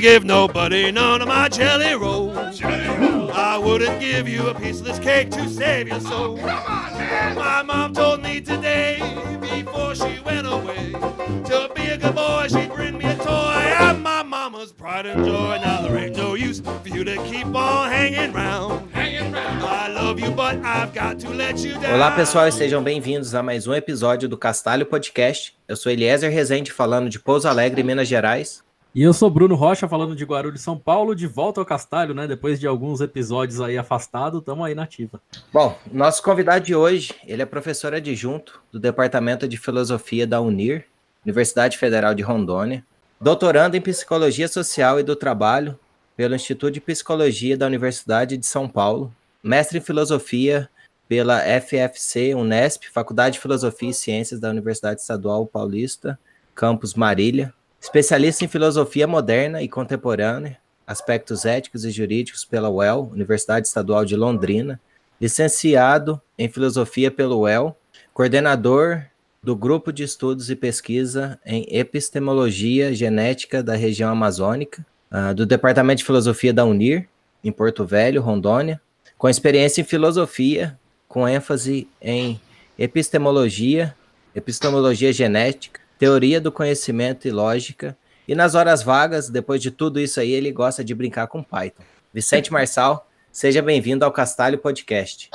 gonna give nobody none of my jelly rolls. I wouldn't give you a piece of this cake to save your soul. My mom told me today, before she went away, to be a good boy, she'd bring me a toy. I'm my mama's pride and joy. Now there ain't no use for you to keep on hanging round. I love you, but I've got to let you down. Olá, pessoal, e sejam bem-vindos a mais um episódio do Castalho Podcast. Eu sou Eliezer Rezende, falando de Pouso Alegre, Minas Gerais. E eu sou Bruno Rocha, falando de Guarulhos, São Paulo, de volta ao Castalho, né? Depois de alguns episódios aí afastado, estamos aí na ativa. Bom, nosso convidado de hoje, ele é professor adjunto do Departamento de Filosofia da UNIR, Universidade Federal de Rondônia, doutorando em Psicologia Social e do Trabalho pelo Instituto de Psicologia da Universidade de São Paulo, mestre em Filosofia pela FFC Unesp, Faculdade de Filosofia e Ciências da Universidade Estadual Paulista, campus Marília, especialista em Filosofia Moderna e Contemporânea, aspectos éticos e jurídicos pela UEL, Universidade Estadual de Londrina, licenciado em Filosofia pelo UEL, coordenador do Grupo de Estudos e Pesquisa em Epistemologia Genética da região amazônica, uh, do Departamento de Filosofia da UNIR, em Porto Velho, Rondônia, com experiência em filosofia, com ênfase em epistemologia, epistemologia genética, teoria do conhecimento e lógica. E nas horas vagas, depois de tudo isso aí, ele gosta de brincar com Python. Vicente Marçal, seja bem-vindo ao Castalho Podcast.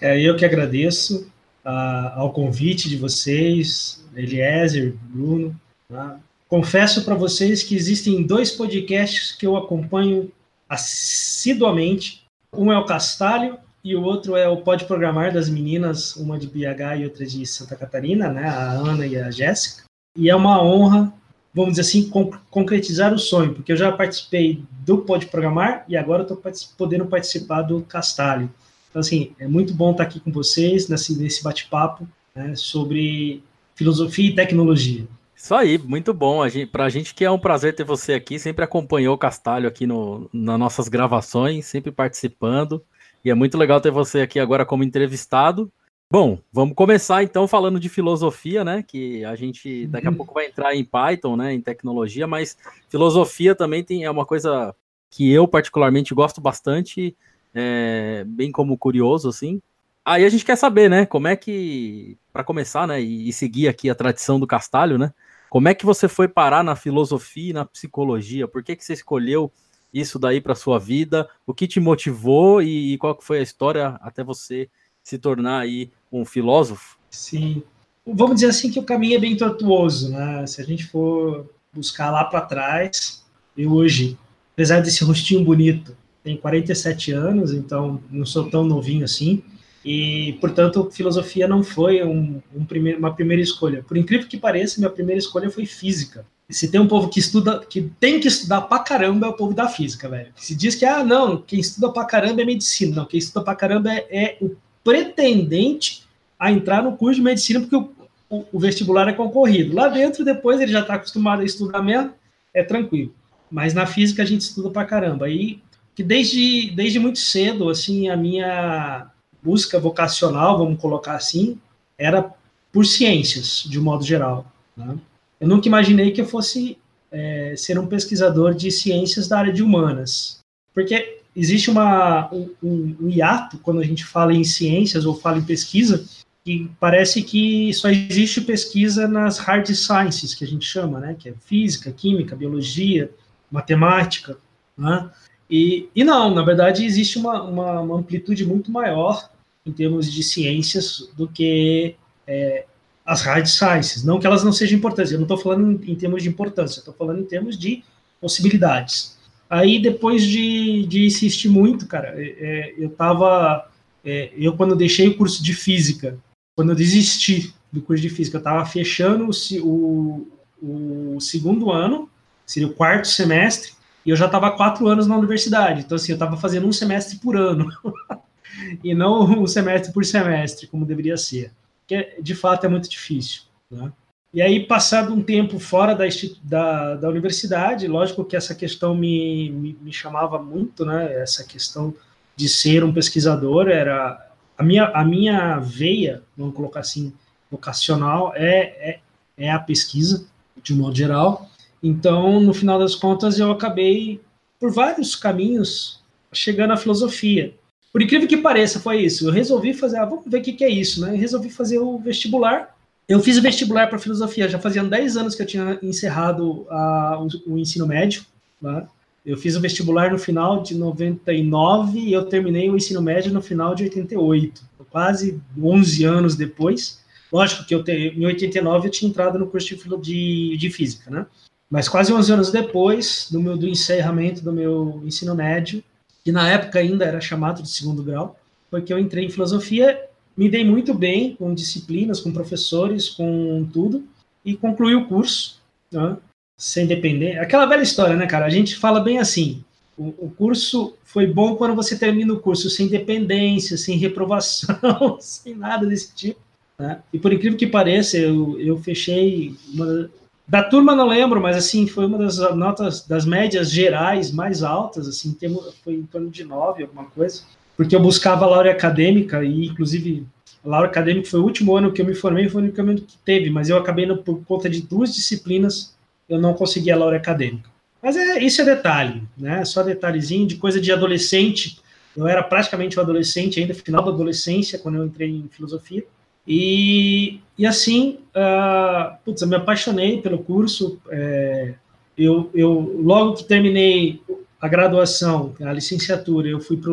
É, eu que agradeço uh, ao convite de vocês, Eliezer, Bruno. Tá? Confesso para vocês que existem dois podcasts que eu acompanho assiduamente. Um é o Castalho e o outro é o Pode Programar das meninas, uma de BH e outra de Santa Catarina, né? A Ana e a Jéssica. E é uma honra, vamos dizer assim, concretizar o sonho, porque eu já participei do Pode Programar e agora estou podendo participar do Castalho. Então, assim, é muito bom estar aqui com vocês nesse, nesse bate-papo né, sobre filosofia e tecnologia. Isso aí, muito bom. Para a gente que é um prazer ter você aqui, sempre acompanhou o Castalho aqui no, nas nossas gravações, sempre participando. E é muito legal ter você aqui agora como entrevistado. Bom, vamos começar então falando de filosofia, né? Que a gente daqui a uhum. pouco vai entrar em Python, né? Em tecnologia, mas filosofia também tem, é uma coisa que eu particularmente gosto bastante, é, bem como curioso, assim. Aí a gente quer saber, né? Como é que, para começar, né? E, e, seguir aqui a tradição do Castalho, né? Como é que você foi parar na filosofia e na psicologia? Por que, que você escolheu isso daí para sua vida? O que te motivou e, e qual foi a história até você se tornar aí um filósofo? Sim. Vamos dizer assim que o caminho é bem tortuoso, né? Se a gente for buscar lá para trás, eu hoje, apesar desse rostinho bonito, tenho 47 anos, então não sou tão novinho assim, e, portanto, filosofia não foi um, um primeiro, uma primeira escolha. Por incrível que pareça, minha primeira escolha foi física. E se tem um povo que estuda, que tem que estudar pra caramba, é o povo da física, velho. Se diz que, ah, não, quem estuda pra caramba é medicina. Não, quem estuda pra caramba é, é o pretendente a entrar no curso de medicina, porque o, o, o vestibular é concorrido. Lá dentro, depois, ele já está acostumado a estudar mesmo, é tranquilo. Mas na física a gente estuda pra caramba. E que desde, desde muito cedo, assim, a minha busca vocacional, vamos colocar assim, era por ciências, de um modo geral. Né? Eu nunca imaginei que eu fosse é, ser um pesquisador de ciências da área de humanas. Porque existe uma, um, um hiato quando a gente fala em ciências ou fala em pesquisa, que parece que só existe pesquisa nas hard sciences, que a gente chama, né? Que é física, química, biologia, matemática, né? E, e não, na verdade, existe uma, uma, uma amplitude muito maior em termos de ciências do que é, as hard sciences. Não que elas não sejam importantes, eu não estou falando em, em termos de importância, estou falando em termos de possibilidades. Aí, depois de, de insistir muito, cara, é, é, eu tava. É, eu, quando deixei o curso de física, quando eu desisti do curso de física, eu tava fechando o, o, o segundo ano, seria o quarto semestre, e eu já estava quatro anos na universidade. Então, assim, eu estava fazendo um semestre por ano, e não um semestre por semestre, como deveria ser. Que, de fato, é muito difícil, né? E aí, passado um tempo fora da, da, da universidade, lógico que essa questão me, me, me, chamava muito, né? Essa questão de ser um pesquisador era a minha, a minha veia, vamos colocar assim, vocacional é, é, é a pesquisa, de um modo geral. Então, no final das contas, eu acabei, por vários caminhos, chegando à filosofia. Por incrível que pareça, foi isso. Eu resolvi fazer, ah, vamos ver o que, que é isso, né? Eu resolvi fazer o vestibular. Eu fiz o vestibular para filosofia, já fazia 10 anos que eu tinha encerrado a, o, o, ensino médio. Né? Eu fiz o vestibular no final de 99 e eu terminei o ensino médio no final de 88, quase 11 anos depois. Lógico que eu te, em 89 eu tinha entrado no curso de, de, física, né? Mas quase 11 anos depois do meu do encerramento do meu ensino médio, que na época ainda era chamado de segundo grau, foi que eu entrei em filosofia, me dei muito bem com disciplinas, com professores, com tudo, e concluí o curso, né, sem depender. Aquela velha história, né, cara? A gente fala bem assim, o, o curso foi bom quando você termina o curso sem dependência, sem reprovação, sem nada desse tipo. Né? E por incrível que pareça, eu, eu fechei uma, da turma não lembro, mas assim, foi uma das notas das médias gerais mais altas, assim, foi em torno de nove, alguma coisa, porque eu buscava a Laura Acadêmica, e inclusive a Laura Acadêmica foi o último ano que eu me formei, foi o único ano que teve, mas eu acabei, por conta de duas disciplinas, eu não consegui a Laura Acadêmica. Mas é, isso é detalhe, né? Só detalhezinho de coisa de adolescente. Eu era praticamente um adolescente, ainda final da adolescência, quando eu entrei em filosofia. E, e assim, uh, putz, eu me apaixonei pelo curso. É, eu, eu, logo que terminei a graduação, a licenciatura, eu fui para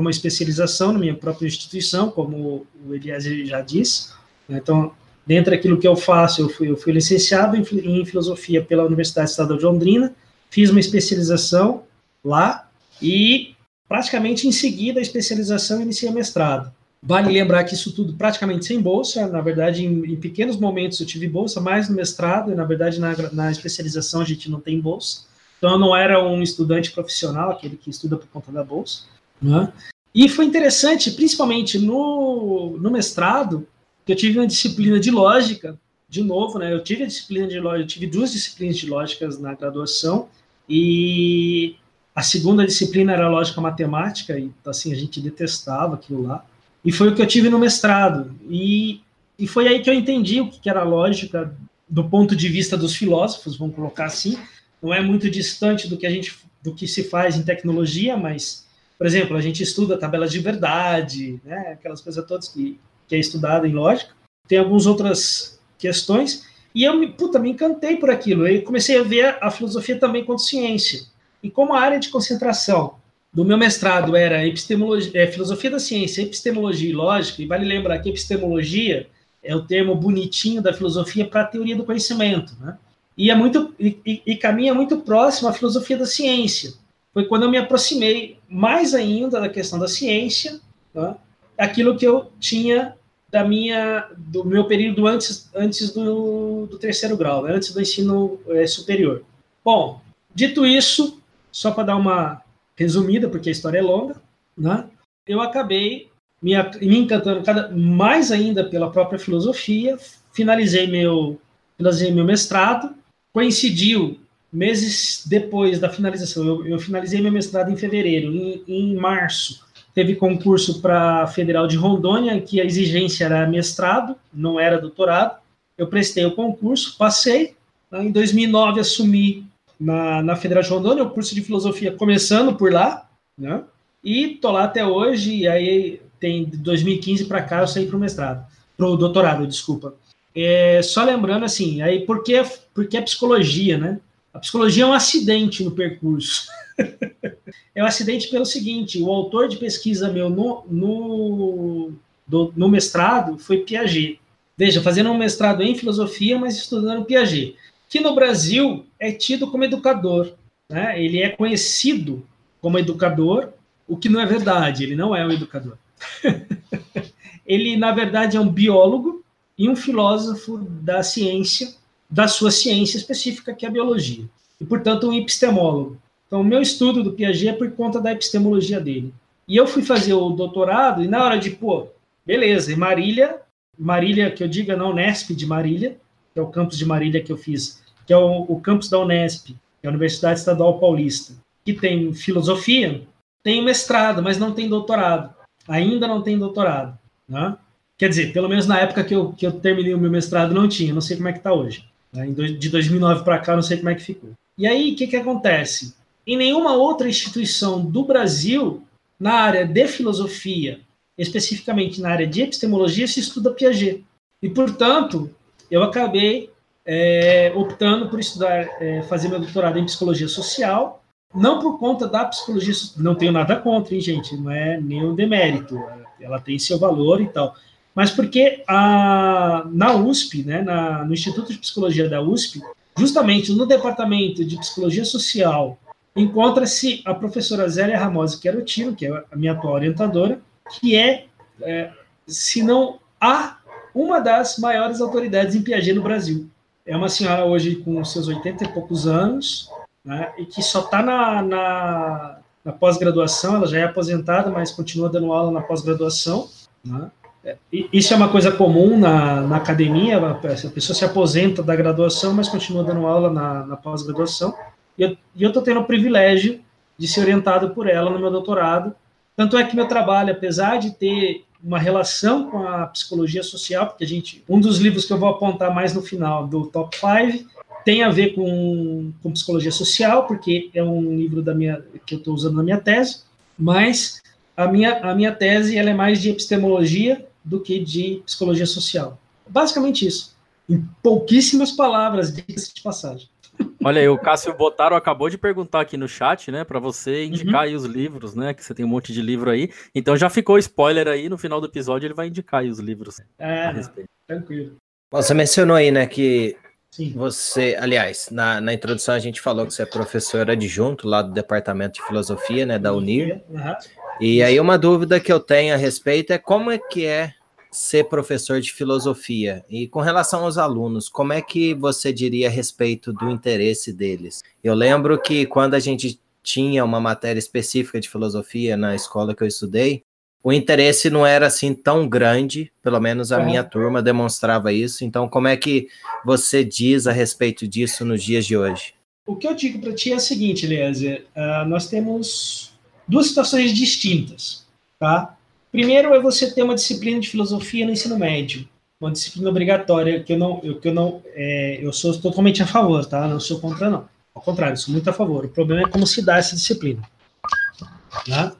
uma especialização na minha própria instituição, como o Eliezer já disse. Então, dentro daquilo que eu faço, eu fui, eu fui licenciado em filosofia pela Universidade Estadual de Londrina, fiz uma especialização lá e praticamente em seguida a especialização iniciei mestrado. Vale lembrar que isso tudo praticamente sem bolsa, na verdade, em, em pequenos momentos eu tive bolsa, mais no mestrado, e na verdade na, na especialização a gente não tem bolsa. Então eu não era um estudante profissional, aquele que estuda por conta da bolsa. Né? E foi interessante, principalmente no, no mestrado, que eu tive uma disciplina de lógica, de novo, né? Eu tive a disciplina de lógica, eu tive duas disciplinas de lógicas na graduação, e a segunda disciplina era lógica matemática, e assim, a gente detestava aquilo lá. E foi o que eu tive no mestrado. E, e foi aí que eu entendi o que era lógica do ponto de vista dos filósofos, vamos colocar assim. Não é muito distante do que a gente do que se faz em tecnologia, mas, por exemplo, a gente estuda tabelas de verdade, né, aquelas coisas todas que, que é estudada em lógica. Tem algumas outras questões. E eu me, puta, me encantei por aquilo. Eu comecei a ver a filosofia também como ciência. E como a área de concentração do meu mestrado era epistemologia, é, filosofia da ciência, epistemologia e lógica, e vale lembrar que epistemologia é o termo bonitinho da filosofia para a teoria do conhecimento, né? E é muito e, e, caminha muito próximo à filosofia da ciência. Foi quando eu me aproximei mais ainda da questão da ciência, né? aquilo que eu tinha da minha do meu período antes antes do, do terceiro grau, né? antes do ensino é, superior. Bom, dito isso, só para dar uma resumida, porque a história é longa, né? eu acabei me, me encantando cada, mais ainda pela própria filosofia, finalizei meu, finalizei meu mestrado, coincidiu meses depois da finalização, eu, eu finalizei meu mestrado em fevereiro, em, em março, teve concurso para a Federal de Rondônia, que a exigência era mestrado, não era doutorado, eu prestei o concurso, passei, né? em 2009 assumi na, na Federal de Rondônia, o curso de filosofia começando por lá, né? E tô lá até hoje, e aí tem 2015 para cá eu saí para o mestrado, para o doutorado, desculpa. É, só lembrando assim, aí por que a psicologia, né? A psicologia é um acidente no percurso. é um acidente pelo seguinte: o autor de pesquisa meu no, no, do, no mestrado foi Piaget. Veja, fazendo um mestrado em filosofia, mas estudando Piaget que no Brasil é tido como educador. Né? Ele é conhecido como educador, o que não é verdade, ele não é um educador. ele, na verdade, é um biólogo e um filósofo da ciência, da sua ciência específica, que é a biologia. E, portanto, um epistemólogo. Então, o meu estudo do Piaget é por conta da epistemologia dele. E eu fui fazer o doutorado, e na hora de, pô, beleza, em Marília, Marília, que eu diga, não Nesp de Marília, que é o campus de Marília que eu fiz, que é o, o campus da Unesp, que é a Universidade Estadual Paulista, que tem filosofia, tem mestrado, mas não tem doutorado. Ainda não tem doutorado. Né? Quer dizer, pelo menos na época que eu, que eu terminei o meu mestrado não tinha, não sei como é que está hoje. Né? De 2009 para cá, não sei como é que ficou. E aí, o que, que acontece? Em nenhuma outra instituição do Brasil, na área de filosofia, especificamente na área de epistemologia, se estuda Piaget. E, portanto, eu acabei é, optando por estudar, é, fazer meu doutorado em psicologia social, não por conta da psicologia, não tenho nada contra, hein, gente, não é nenhum demérito, ela tem seu valor e tal, mas porque a, na USP, né, na, no Instituto de Psicologia da USP, justamente no departamento de psicologia social, encontra-se a professora Zélia Ramosi Querotino, que é a minha atual orientadora, que é, é se não a uma das maiores autoridades em Piaget no Brasil. É uma senhora hoje com seus 80 e poucos anos, né, e que só está na, na, na pós-graduação, ela já é aposentada, mas continua dando aula na pós-graduação. Né? Isso é uma coisa comum na, na academia, a pessoa se aposenta da graduação, mas continua dando aula na, na pós-graduação. E eu estou tendo o privilégio de ser orientado por ela no meu doutorado. Tanto é que meu trabalho, apesar de ter uma relação com a psicologia social, porque a gente, um dos livros que eu vou apontar mais no final do top 5 tem a ver com, com psicologia social, porque é um livro da minha que eu estou usando na minha tese, mas a minha, a minha tese ela é mais de epistemologia do que de psicologia social. Basicamente isso. Em pouquíssimas palavras, diga-se de passagem. Olha aí, o Cássio Botaro acabou de perguntar aqui no chat, né, para você indicar uhum. aí os livros, né, que você tem um monte de livro aí. Então já ficou spoiler aí, no final do episódio ele vai indicar aí os livros. É, tranquilo. Você mencionou aí, né, que Sim. você, aliás, na, na introdução a gente falou que você é professor adjunto lá do Departamento de Filosofia, né, da Unir. Uhum. E aí uma dúvida que eu tenho a respeito é como é que é ser professor de filosofia. E com relação aos alunos, como é que você diria a respeito do interesse deles? Eu lembro que quando a gente tinha uma matéria específica de filosofia na escola que eu estudei, o interesse não era assim tão grande, pelo menos a minha turma demonstrava isso. Então, como é que você diz a respeito disso nos dias de hoje? O que eu digo para ti é o seguinte, Eliezer, uh, nós temos duas situações distintas, tá? Primeiro é você ter uma disciplina de filosofia no ensino médio, uma disciplina obrigatória que eu não, eu, que eu não, é, eu sou totalmente a favor, tá? Não sou contra não. Ao contrário, sou muito a favor. O problema é como se dá essa disciplina. Né?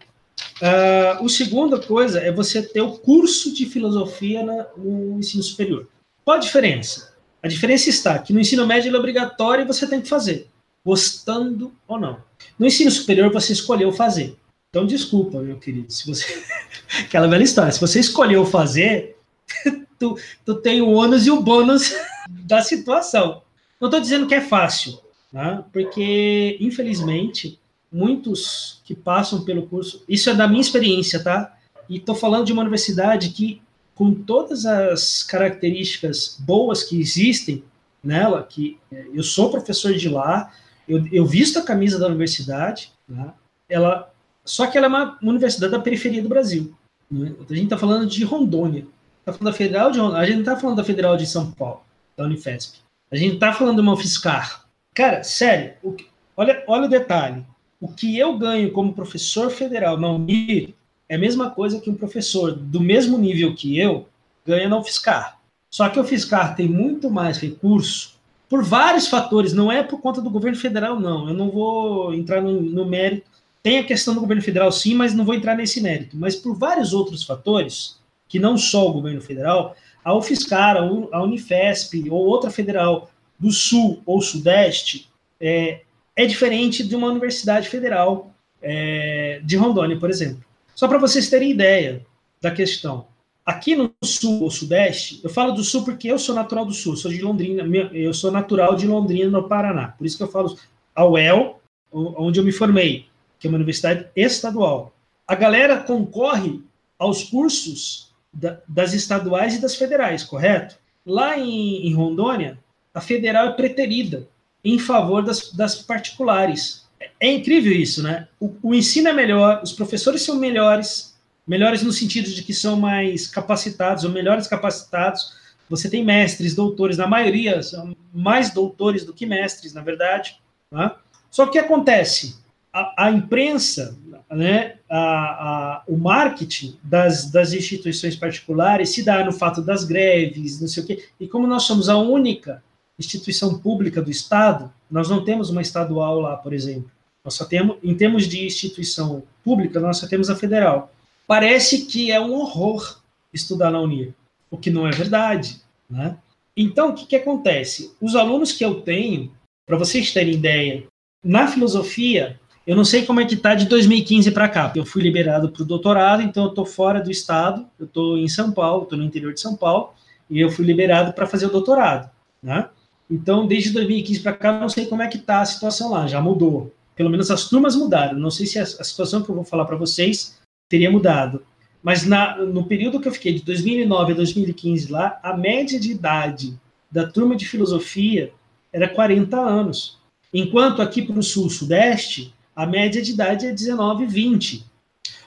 Uh, o segunda coisa é você ter o curso de filosofia na, no ensino superior. Qual a diferença? A diferença está que no ensino médio ele é obrigatório e você tem que fazer, gostando ou não. No ensino superior você escolheu fazer. Então, desculpa, meu querido, se você. Aquela velha história, se você escolheu fazer, tu, tu tem o ônus e o bônus da situação. Não estou dizendo que é fácil, né? porque, infelizmente, muitos que passam pelo curso. Isso é da minha experiência, tá? E estou falando de uma universidade que, com todas as características boas que existem nela, que é, eu sou professor de lá, eu, eu visto a camisa da universidade, né? ela só que ela é uma, universidade da periferia do Brasil. Né? A gente está falando de Rondônia. Tá falando da Federal de Rondônia. A gente não está falando da Federal de São Paulo, da Unifesp. A gente está falando de uma UFSCar. Cara, sério, olha, olha o detalhe. O que eu ganho como professor federal na Unir é a mesma coisa que um professor do mesmo nível que eu ganha na UFSCar. Só que a UFSCar tem muito mais recurso por vários fatores, não é por conta do governo federal, não. Eu não vou entrar no, no mérito tem a questão do governo federal, sim, mas não vou entrar nesse mérito. Mas por vários outros fatores, que não só o governo federal, a UFSCar, a Unifesp ou outra federal do Sul ou Sudeste é, é diferente de uma universidade federal é, de Rondônia, por exemplo. Só para vocês terem ideia da questão. Aqui no Sul ou Sudeste, eu falo do Sul porque eu sou natural do Sul, sou de Londrina, eu sou natural de Londrina, no Paraná. Por isso que eu falo a UEL, onde eu me formei que é uma universidade estadual. A galera concorre aos cursos da, das estaduais e das federais, correto? Lá em, em, Rondônia, a federal é preterida em favor das, das particulares. É, incrível isso, né? O, o, ensino é melhor, os professores são melhores, melhores no sentido de que são mais capacitados ou melhores capacitados. Você tem mestres, doutores, na maioria são mais doutores do que mestres, na verdade. Né? Só que o que acontece? a, a imprensa, né, a, a, o marketing das, das instituições particulares se dá no fato das greves, não sei o quê. E como nós somos a única instituição pública do Estado, nós não temos uma estadual lá, por exemplo. Nós só temos, em termos de instituição pública, nós só temos a federal. Parece que é um horror estudar na Unir, o que não é verdade, né? Então, o que, que acontece? Os alunos que eu tenho, para vocês terem ideia, na filosofia, eu não sei como é que está de 2015 para cá. Eu fui liberado para o doutorado, então eu estou fora do estado, eu estou em São Paulo, estou no interior de São Paulo, e eu fui liberado para fazer o doutorado, né? Então, desde 2015 para cá, não sei como é que está a situação lá, já mudou. Pelo menos as turmas mudaram. Não sei se a, a situação que eu vou falar para vocês teria mudado. Mas na, no período que eu fiquei, de 2009 a 2015 lá, a média de idade da turma de filosofia era 40 anos. Enquanto aqui para o sul-sudeste, a média de idade é 19, 20.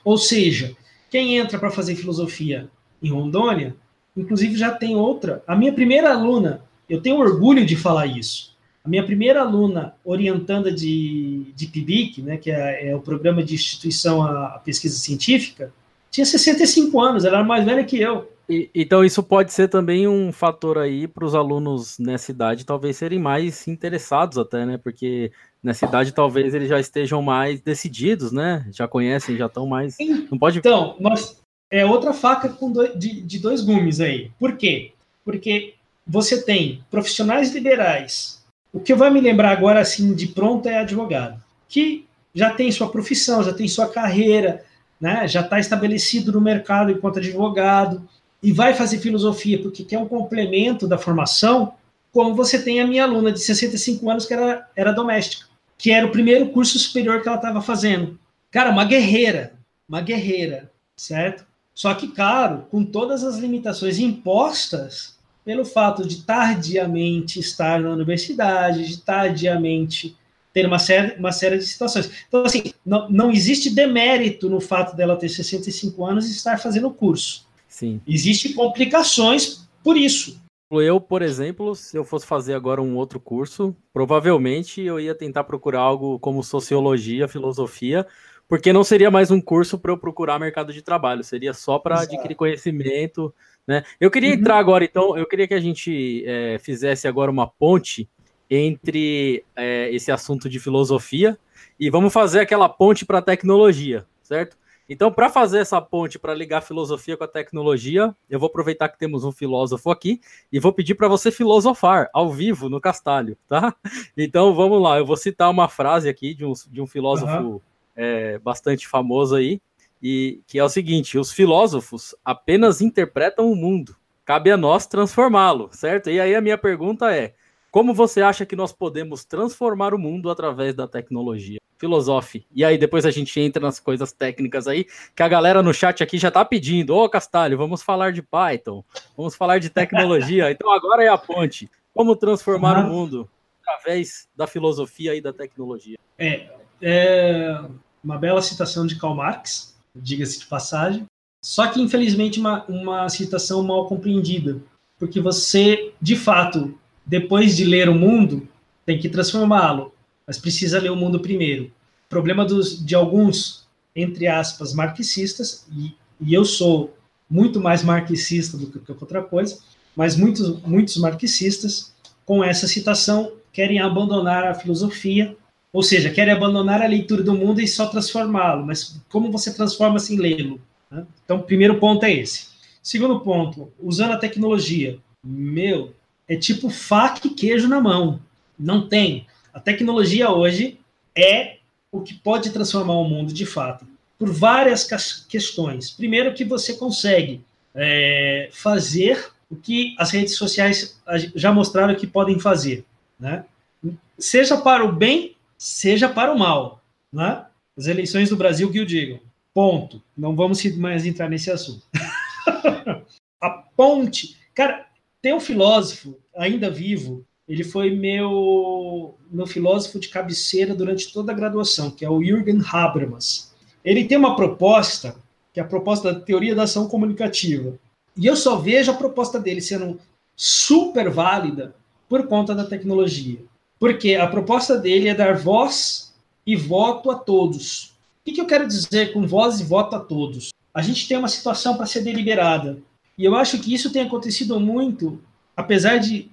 Ou seja, quem entra para fazer filosofia em Rondônia, inclusive já tem outra. A minha primeira aluna, eu tenho orgulho de falar isso. A minha primeira aluna orientanda de, de PIBIC, né, que é, é o Programa de Instituição à Pesquisa Científica, tinha 65 anos, ela era mais velha que eu. E, então isso pode ser também um fator aí para os alunos nessa idade talvez serem mais interessados até, né? Porque nessa idade talvez eles já estejam mais decididos, né? Já conhecem, já estão mais. Não pode. Então, nós é outra faca com de, de dois gumes aí. Por quê? Porque você tem profissionais liberais. O que vai me lembrar agora assim de pronto é advogado, que já tem sua profissão, já tem sua carreira, né, já está estabelecido no mercado enquanto advogado e vai fazer filosofia porque quer um complemento da formação, como você tem a minha aluna de 65 anos que era, era doméstica, que era o primeiro curso superior que ela estava fazendo. Cara, uma guerreira, uma guerreira, certo? Só que, claro, com todas as limitações impostas pelo fato de tardiamente estar na universidade, de tardiamente ter uma série, uma série de situações. Então, assim, não, não existe demérito no fato dela ter 65 anos e estar fazendo o curso. Sim. Existem complicações por isso. Eu, por exemplo, se eu fosse fazer agora um outro curso, provavelmente eu ia tentar procurar algo como sociologia, filosofia, porque não seria mais um curso para eu procurar mercado de trabalho, seria só para adquirir conhecimento. Né? Eu queria uhum. entrar agora, então, eu queria que a gente é, fizesse agora uma ponte entre é, esse assunto de filosofia e vamos fazer aquela ponte para a tecnologia, certo? Então, para fazer essa ponte para ligar filosofia com a tecnologia, eu vou aproveitar que temos um filósofo aqui e vou pedir para você filosofar ao vivo no Castalho, tá? Então, vamos lá, eu vou citar uma frase aqui de um, de um filósofo uhum. É, bastante famoso aí, e que é o seguinte: os filósofos apenas interpretam o mundo, cabe a nós transformá-lo, certo? E aí a minha pergunta é: como você acha que nós podemos transformar o mundo através da tecnologia? Filosofe. E aí depois a gente entra nas coisas técnicas aí, que a galera no chat aqui já tá pedindo. Ô, Castalho, vamos falar de Python, vamos falar de tecnologia. então agora é a ponte. Como transformar uhum. o mundo através da filosofia e da tecnologia? É, é uma bela citação de Karl Marx, diga-se de passagem. Só que, infelizmente, uma, uma citação mal compreendida. Porque você, de fato, depois de ler o mundo, tem que transformá-lo, mas precisa ler o mundo primeiro. O problema dos, de alguns, entre aspas, marxistas, e, e eu sou muito mais marxista do que outra coisa, mas muitos, muitos marxistas, com essa citação, querem abandonar a filosofia, ou seja, querem abandonar a leitura do mundo e só transformá-lo. Mas como você transforma sem lê-lo? Né? Então, primeiro ponto é esse. Segundo ponto, usando a tecnologia. Meu, é tipo faca e queijo na mão. Não tem. A tecnologia hoje é o que pode transformar o mundo de fato, por várias questões. Primeiro, que você consegue é, fazer o que as redes sociais já mostraram que podem fazer, né? Seja para o bem, seja para o mal, né? As eleições do Brasil que o digam. Ponto. Não vamos mais entrar nesse assunto. a ponte, cara, tem um filósofo ainda vivo, ele foi meu, meu filósofo de cabeceira durante toda a graduação, que é o Jürgen Habermas. Ele tem uma proposta, que é a proposta da teoria da ação comunicativa. E eu só vejo a proposta dele sendo super válida por conta da tecnologia. Porque a proposta dele é dar voz e voto a todos. O que eu quero dizer com voz e voto a todos? A gente tem uma situação para ser deliberada. E eu acho que isso tem acontecido muito, apesar de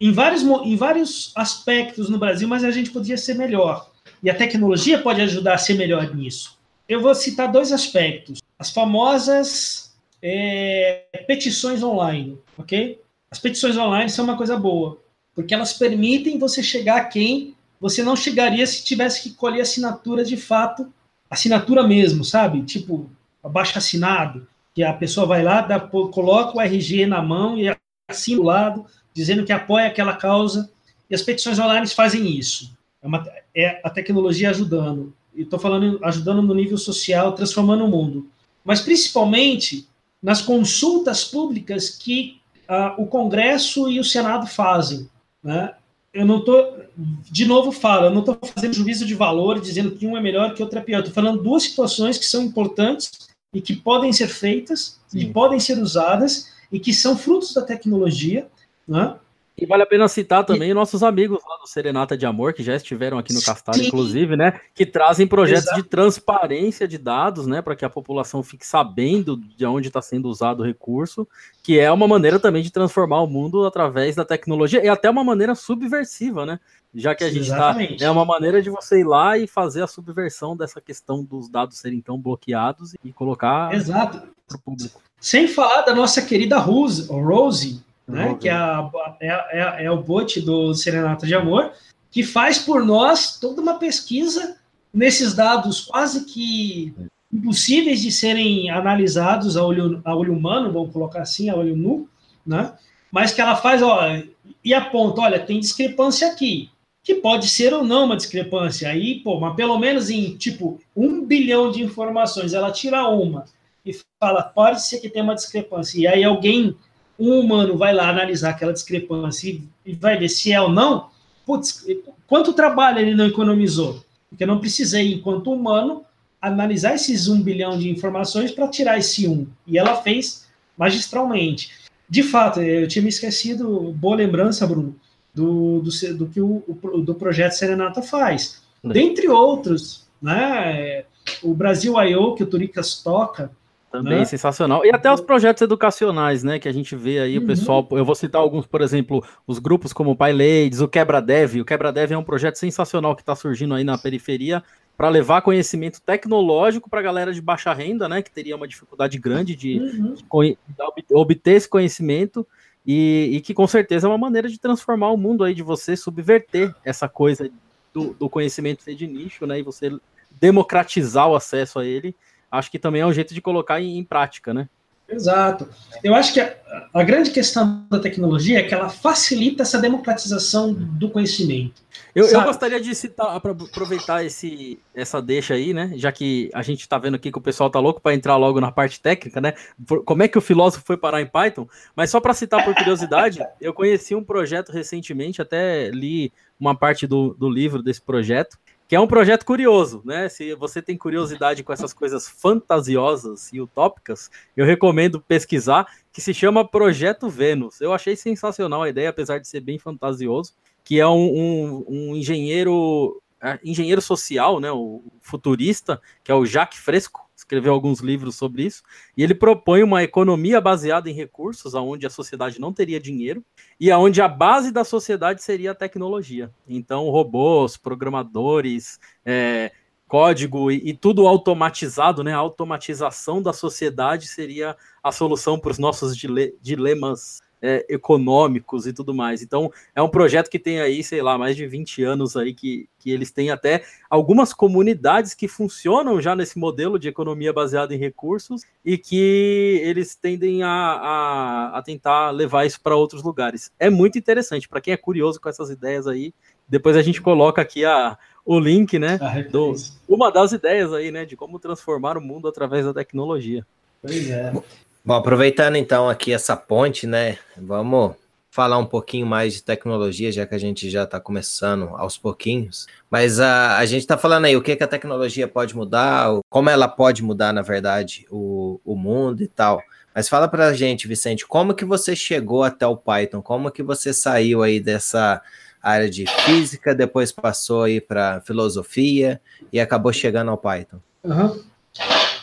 em vários, em vários aspectos no Brasil, mas a gente podia ser melhor. E a tecnologia pode ajudar a ser melhor nisso. Eu vou citar dois aspectos. As famosas é, petições online, ok? As petições online são uma coisa boa, porque elas permitem você chegar a quem você não chegaria se tivesse que colher assinatura de fato, assinatura mesmo, sabe? Tipo, abaixo assinado, que a pessoa vai lá, dá, coloca o RG na mão e assina do lado, dizendo que apoia aquela causa, e as petições online fazem isso. É, uma, é a tecnologia ajudando. E estou falando ajudando no nível social, transformando o mundo. Mas principalmente nas consultas públicas que uh, o Congresso e o Senado fazem. Né? Eu não estou, de novo falo, eu não estou fazendo juízo de valor, dizendo que um é melhor que outro é pior. Estou falando duas situações que são importantes e que podem ser feitas, Sim. e podem ser usadas, e que são frutos da tecnologia, né? E vale a pena citar também e... nossos amigos lá do Serenata de Amor, que já estiveram aqui no Castalho, Sim. inclusive, né? Que trazem projetos Exato. de transparência de dados, né? Para que a população fique sabendo de onde está sendo usado o recurso, que é uma maneira também de transformar o mundo através da tecnologia, e até uma maneira subversiva, né? Já que a gente está. É uma maneira de você ir lá e fazer a subversão dessa questão dos dados serem tão bloqueados e colocar para o público. Sem falar da nossa querida Rose, Rose né, que é, a, é, é, é, o bot do Serenata de Amor, que faz por nós toda uma pesquisa nesses dados quase que impossíveis de serem analisados a olho, a olho humano, vamos colocar assim, a olho nu, né? mas que ela faz, ó, e aponta, olha, tem discrepância aqui, que pode ser ou não uma discrepância, aí, pô, mas pelo menos em, tipo, um bilhão de informações, ela tira uma e fala, pode ser que tenha uma discrepância, e aí alguém um humano vai lá analisar aquela discrepância e, vai ver se é ou não, putz, quanto trabalho ele não economizou? Porque eu não precisei, enquanto humano, analisar esses um bilhão de informações para tirar esse um. E ela fez magistralmente. De fato, eu tinha me esquecido, boa lembrança, Bruno, do, do, do que o, do projeto Serenata faz. Dentre outros, né, o Brasil I.O., que o Turicas toca, também né? sensacional. E até os projetos educacionais, né? Que a gente vê aí, uhum. o pessoal. Eu vou citar alguns, por exemplo, os grupos como o Pai Ladies, o Quebra Dev. O Quebra Dev é um projeto sensacional que está surgindo aí na periferia para levar conhecimento tecnológico para a galera de baixa renda, né? Que teria uma dificuldade grande de, uhum. de obter esse conhecimento. E, e, que com certeza é uma maneira de transformar o mundo aí, de você subverter essa coisa do, do conhecimento ser de nicho, né? E você democratizar o acesso a ele acho que também é um jeito de colocar em, em prática, né? Exato. Eu acho que a, a, grande questão da tecnologia é que ela facilita essa democratização do conhecimento. Eu, eu gostaria de citar, aproveitar esse, essa deixa aí, né? Já que a gente está vendo aqui que o pessoal tá louco para entrar logo na parte técnica, né? Como é que o filósofo foi parar em Python? Mas só para citar por curiosidade, eu conheci um projeto recentemente, até li uma parte do, do livro desse projeto, que é um projeto curioso, né? Se você tem curiosidade com essas coisas fantasiosas e utópicas, eu recomendo pesquisar, que se chama Projeto Vênus. Eu achei sensacional a ideia, apesar de ser bem fantasioso, que é um, um, um engenheiro engenheiro social, né, o futurista, que é o Jacques Fresco, escreveu alguns livros sobre isso, e ele propõe uma economia baseada em recursos, onde a sociedade não teria dinheiro, e aonde a base da sociedade seria a tecnologia. Então, robôs, programadores, é, código e, e, tudo automatizado, né? A automatização da sociedade seria a solução para os nossos dilemas é, econômicos e tudo mais. Então, é um projeto que tem aí, sei lá, mais de 20 anos aí, que, que eles têm até algumas comunidades que funcionam já nesse modelo de economia baseada em recursos e que eles tendem a, a, a tentar levar isso para outros lugares. É muito interessante, para quem é curioso com essas ideias aí, depois a gente coloca aqui a, o link, né? Do, uma das ideias aí, né? De como transformar o mundo através da tecnologia. Pois é. Bom, aproveitando então aqui essa ponte, né? Vamos falar um pouquinho mais de tecnologia, já que a gente já está começando aos pouquinhos. Mas a, a gente está falando aí o que, que a tecnologia pode mudar, como ela pode mudar, na verdade, o, o mundo e tal. Mas fala para a gente, Vicente, como que você chegou até o Python? Como que você saiu aí dessa área de física, depois passou aí para filosofia e acabou chegando ao Python? Uhum.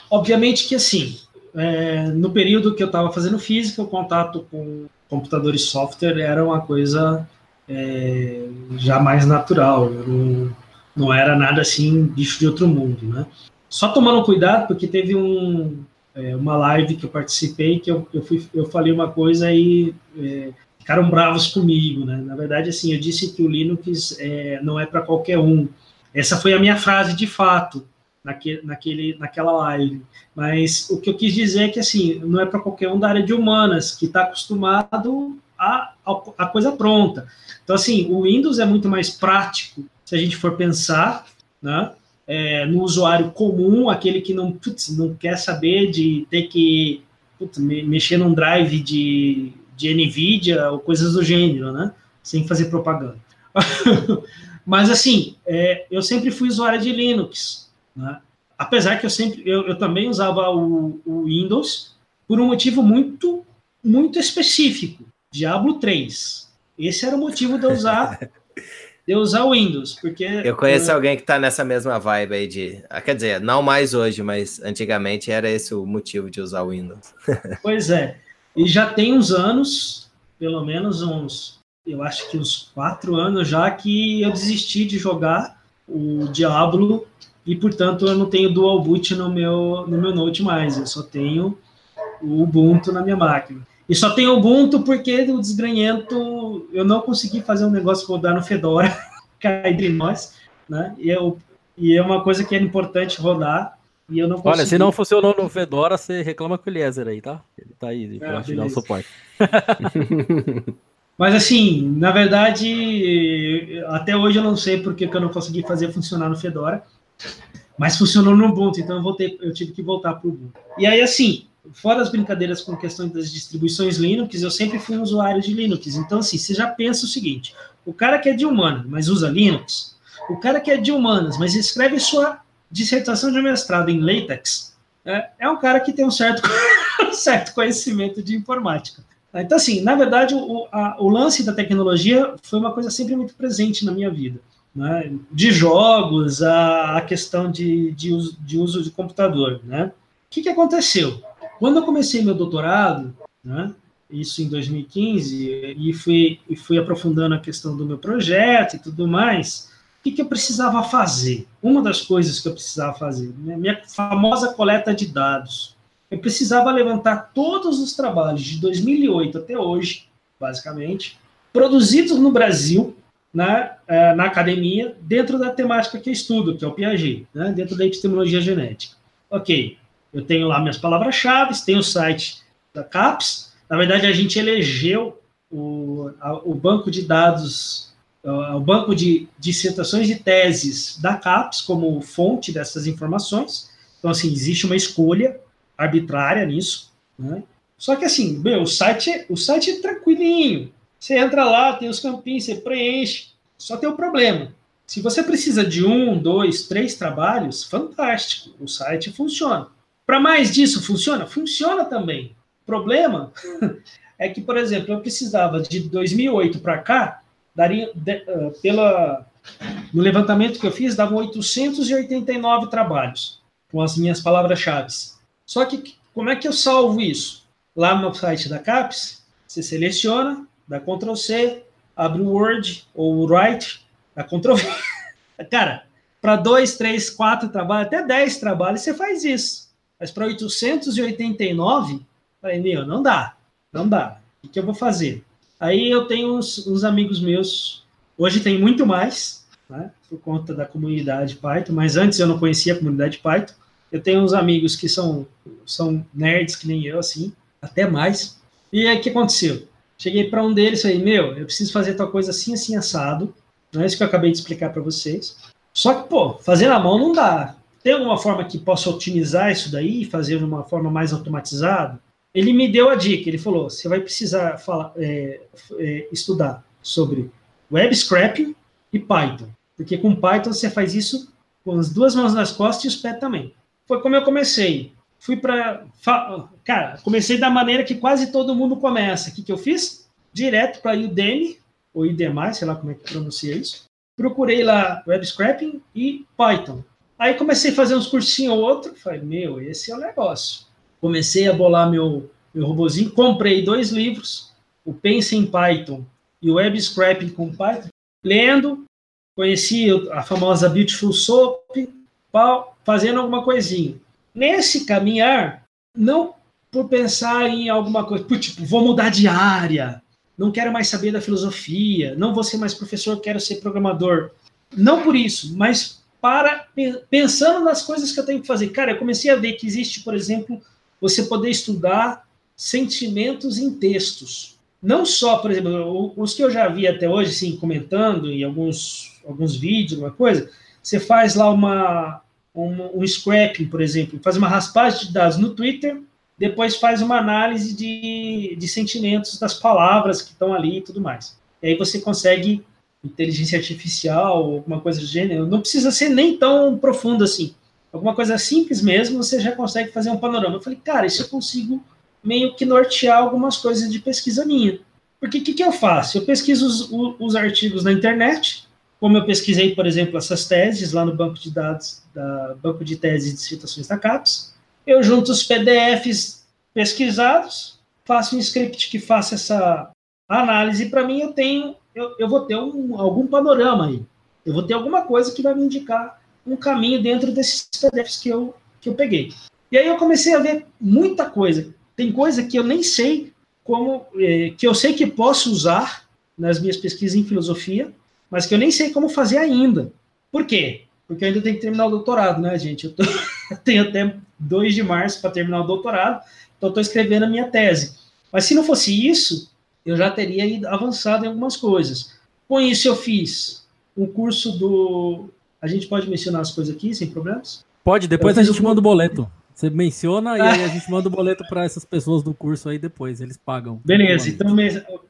Obviamente que assim, é, no período que eu estava fazendo física, o contato com computador e software era uma coisa é, já mais natural. Não, não, era nada assim, bicho de outro mundo, né? Só tomando cuidado, porque teve um, é, uma live que eu participei que eu, eu, fui, eu falei uma coisa e é, ficaram bravos comigo, né? Na verdade, assim, eu disse que o Linux é, não é para qualquer um. Essa foi a minha frase de fato naquele, naquela live. Mas o que eu quis dizer é que assim, não é para qualquer um da área de humanas que está acostumado a, a, coisa pronta. Então, assim, o Windows é muito mais prático se a gente for pensar, né? É, no usuário comum, aquele que não, putz, não quer saber de ter que putz, mexer num drive de, de NVIDIA ou coisas do gênero, né? Sem fazer propaganda. Mas, assim, é, eu sempre fui usuário de Linux, né? Apesar que eu sempre, eu, eu também usava o, o, Windows por um motivo muito, muito específico, Diablo 3. Esse era o motivo de eu usar, de eu usar o Windows, porque... Eu conheço eu, alguém que está nessa mesma vibe aí de... Ah, quer dizer, não mais hoje, mas antigamente era esse o motivo de usar o Windows. pois é. E já tem uns anos, pelo menos uns, eu acho que uns quatro anos já, que eu desisti de jogar o Diablo e portanto eu não tenho dual boot no meu no meu Note mais, eu só tenho o Ubuntu na minha máquina. E só tenho Ubuntu porque do desgranhento eu não consegui fazer um negócio rodar no Fedora, cá entre nós, né? E, eu, e é uma coisa que é importante rodar. E eu não consegui. Olha, se não funcionou no Fedora, você reclama com o Eliezer aí, tá? Ele tá aí para te dar o suporte. Mas assim, na verdade, até hoje eu não sei porque que eu não consegui fazer funcionar no Fedora. Mas funcionou no Ubuntu, então eu, voltei, eu tive que voltar para o Ubuntu. E aí, assim, fora as brincadeiras com questão das distribuições Linux, eu sempre fui um usuário de Linux. Então, assim, você já pensa o seguinte: o cara que é de humanas, mas usa Linux, o cara que é de humanas, mas escreve sua dissertação de mestrado em LaTeX, é, é um cara que tem um certo, certo conhecimento de informática. Então, assim, na verdade, o, a, o lance da tecnologia foi uma coisa sempre muito presente na minha vida né, de jogos, a, a questão de, de, uso, de uso de computador. Né? O que, que aconteceu? Quando eu comecei meu doutorado, né, isso em 2015, e fui, e fui aprofundando a questão do meu projeto e tudo mais, o que, que eu precisava fazer? Uma das coisas que eu precisava fazer, né, minha famosa coleta de dados. Eu precisava levantar todos os trabalhos de 2008 até hoje, basicamente, produzidos no Brasil, na, é, na academia dentro da temática que eu estudo, que é o Piaget, né, dentro da epistemologia genética. Ok, eu tenho lá minhas palavras-chave, tenho o site da CAPES. Na verdade, a gente elegeu o, a, o banco de dados, o banco de dissertações e teses da CAPES como fonte dessas informações. Então, assim, existe uma escolha arbitrária nisso. Né? Só que, assim, meu, o site, o site é tranquilinho. Você entra lá, tem os campinhos, você preenche. Só tem o problema. Se você precisa de um, dois, três trabalhos, fantástico, o site funciona. Para mais disso, funciona? Funciona também. O problema é que, por exemplo, eu precisava de 2008 para cá, daria, de, uh, pela, no levantamento que eu fiz, davam 889 trabalhos com as minhas palavras-chave. Só que como é que eu salvo isso? Lá no site da CAPES, você seleciona, dá Ctrl C, abre o Word ou o Write, dá Ctrl V. Cara, para dois, três, quatro trabalhos, até dez trabalhos, você faz isso. Mas para 889, falei, meu, não dá, não dá. O que eu vou fazer? Aí eu tenho uns, uns amigos meus, hoje tem muito mais, né, por conta da comunidade Python, mas antes eu não conhecia a comunidade Python. Eu tenho uns amigos que são, são nerds que nem eu, assim, até mais. E aí o que aconteceu? Cheguei para um deles e falei, meu, eu preciso fazer tal coisa assim, assim, assado. Não é isso que eu acabei de explicar para vocês. Só que, pô, fazer na mão não dá. Tem alguma forma que possa otimizar isso daí fazer de uma forma mais automatizada? Ele me deu a dica, ele falou, você vai precisar falar, é, é, estudar sobre web scrapping e Python. Porque com Python você faz isso com as duas mãos nas costas e os pés também. Foi como eu comecei fui para. Cara, comecei da maneira que quase todo mundo começa. O que, que eu fiz? Direto para Udemy, ou Udemy, sei lá como é que pronuncia isso. Procurei lá Web Scrapping e Python. Aí comecei a fazer uns cursinhos ou outro. Falei, meu, esse é o negócio. Comecei a bolar meu, meu robozinho. Comprei dois livros, o Pense em Python e web scraping com Python, lendo, conheci a famosa Beautiful Soap, fazendo alguma coisinha. Nesse caminhar, não por pensar em alguma coisa, tipo, vou mudar de área, não quero mais saber da filosofia, não vou ser mais professor, quero ser programador. Não por isso, mas para pensando nas coisas que eu tenho que fazer. Cara, eu comecei a ver que existe, por exemplo, você poder estudar sentimentos em textos. Não só, por exemplo, os que eu já vi até hoje, sim, comentando em alguns, alguns vídeos, alguma coisa, você faz lá uma, um, um scrapping, por exemplo, faz uma raspagem de dados no Twitter, depois faz uma análise de, de sentimentos das palavras que estão ali e tudo mais. E aí você consegue inteligência artificial, alguma coisa do gênero. Não precisa ser nem tão profundo assim. Alguma coisa simples mesmo, você já consegue fazer um panorama. Eu falei, cara, isso eu consigo meio que nortear algumas coisas de pesquisa minha. Porque o que, que eu faço? Eu pesquiso os, os artigos na internet, como eu pesquisei, por exemplo, essas teses lá no banco de dados, da banco de teses e dissertações da CAPES, eu junto os PDFs pesquisados, faço um script que faça essa análise, para mim eu tenho, eu, eu vou ter um, algum panorama aí, eu vou ter alguma coisa que vai me indicar um caminho dentro desses PDFs que eu, que eu peguei. E aí eu comecei a ver muita coisa. Tem coisa que eu nem sei como, eh, que eu sei que posso usar nas minhas pesquisas em filosofia, mas que eu nem sei como fazer ainda. Por quê? Porque eu ainda tenho que terminar o doutorado, né, gente? Eu, tô, eu tenho até 2 de março para terminar o doutorado, então estou escrevendo a minha tese. Mas se não fosse isso, eu já teria ido avançado em algumas coisas. Com isso, eu fiz um curso do. A gente pode mencionar as coisas aqui sem problemas? Pode, depois a gente o... manda o boleto. Você menciona e aí a gente manda o boleto para essas pessoas do curso aí depois, eles pagam. Beleza, então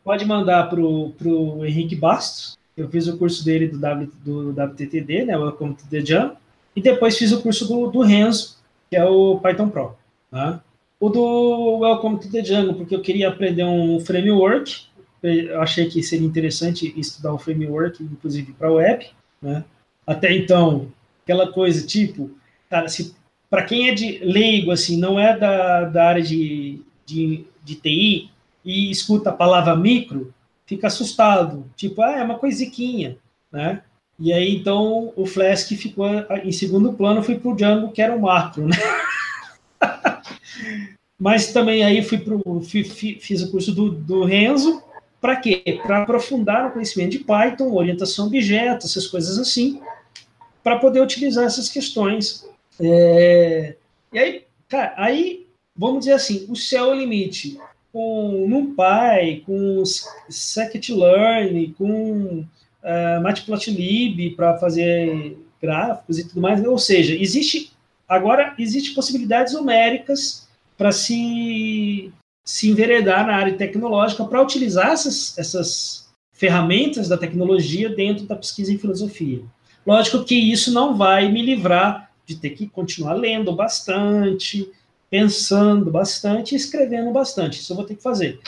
pode mandar para o Henrique Bastos, eu fiz o curso dele do, w, do WTTD, né, Welcome to the Jam, e depois fiz o curso do, do Renzo, que é o Python Pro. Né? O do Welcome to the Django, porque eu queria aprender um framework, eu achei que seria interessante estudar um framework, inclusive para web. Né? Até então, aquela coisa tipo, cara, se para quem é de leigo, assim, não é da, da área de, de, de TI e escuta a palavra micro, fica assustado, tipo, ah, é uma coisiquinha, né? E aí, então, o Flask ficou em segundo plano, fui para o Django, que era o macro, né? Mas também aí fui pro, fiz o curso do, do Renzo, para quê? Para aprofundar o conhecimento de Python, orientação a objetos, essas coisas assim, para poder utilizar essas questões. É... E aí, cara, aí, vamos dizer assim, o céu é o limite com NumPy, com scikit-learn, com uh, Matplotlib para fazer gráficos e tudo mais. Ou seja, existe agora existe possibilidades numéricas para se se enveredar na área tecnológica para utilizar essas, essas ferramentas da tecnologia dentro da pesquisa em filosofia. Lógico que isso não vai me livrar de ter que continuar lendo bastante, pensando bastante escrevendo bastante. Isso eu vou ter que fazer.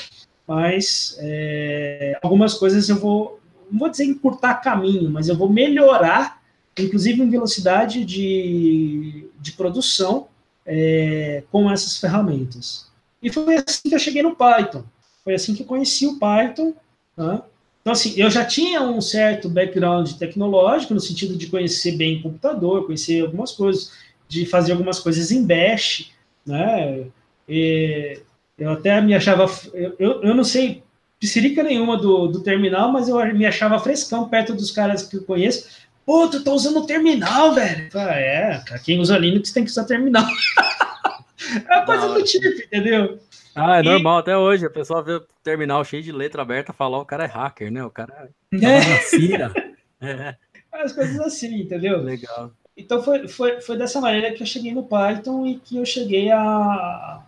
Mas é, algumas coisas eu vou, não vou dizer encurtar caminho, mas eu vou melhorar, inclusive em velocidade de, de produção é, com essas ferramentas. E foi assim que eu cheguei no Python. Foi assim que eu conheci o Python. Né? Então, assim, eu já tinha um certo background tecnológico, no sentido de conhecer bem o computador, conhecer algumas coisas, de fazer algumas coisas em Bash, né? E eu até me achava, eu, eu não sei psirica nenhuma do, do terminal, mas eu me achava frescão perto dos caras que eu conheço. Pô, tu tá usando o terminal, velho. Ah, é, quem usa Linux tem que usar terminal. é uma coisa do tipo, entendeu? Ah, é e... normal, até hoje. A pessoa vê o terminal cheio de letra aberta e fala, o cara é hacker, né? O cara é. é. As coisas assim, entendeu? Legal. Então foi, foi, foi dessa maneira que eu cheguei no Python e que eu cheguei a,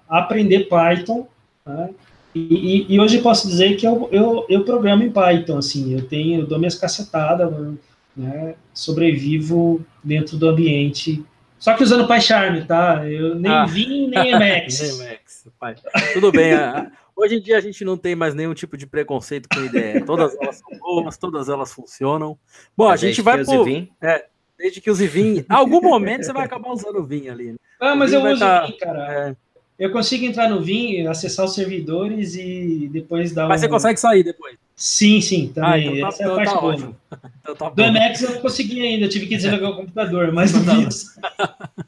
a aprender Python. Né? E, e, e, hoje posso dizer que eu, eu, eu programo em Python, assim, eu tenho, eu dou minhas cacetadas, né? sobrevivo dentro do ambiente. Só que usando PyCharm, tá? Eu nem ah. Vim, nem Emacs. Emacs, Tudo bem. Hoje em dia a gente não tem mais nenhum tipo de preconceito com ideia. Todas elas são boas, todas elas funcionam. Bom, a, a gente vai pro... É, Desde que use Vim. algum momento você vai acabar usando o Vim ali. Né? Ah, mas eu uso tá... Vim, cara. É. Eu consigo entrar no Vim, acessar os servidores e depois dar Mas um... você consegue sair depois. Sim, sim, também. Ah, então tá, Essa é a então parte tá boa. Então tá Do MX eu não consegui ainda, eu tive que desligar o computador, mas não fiz.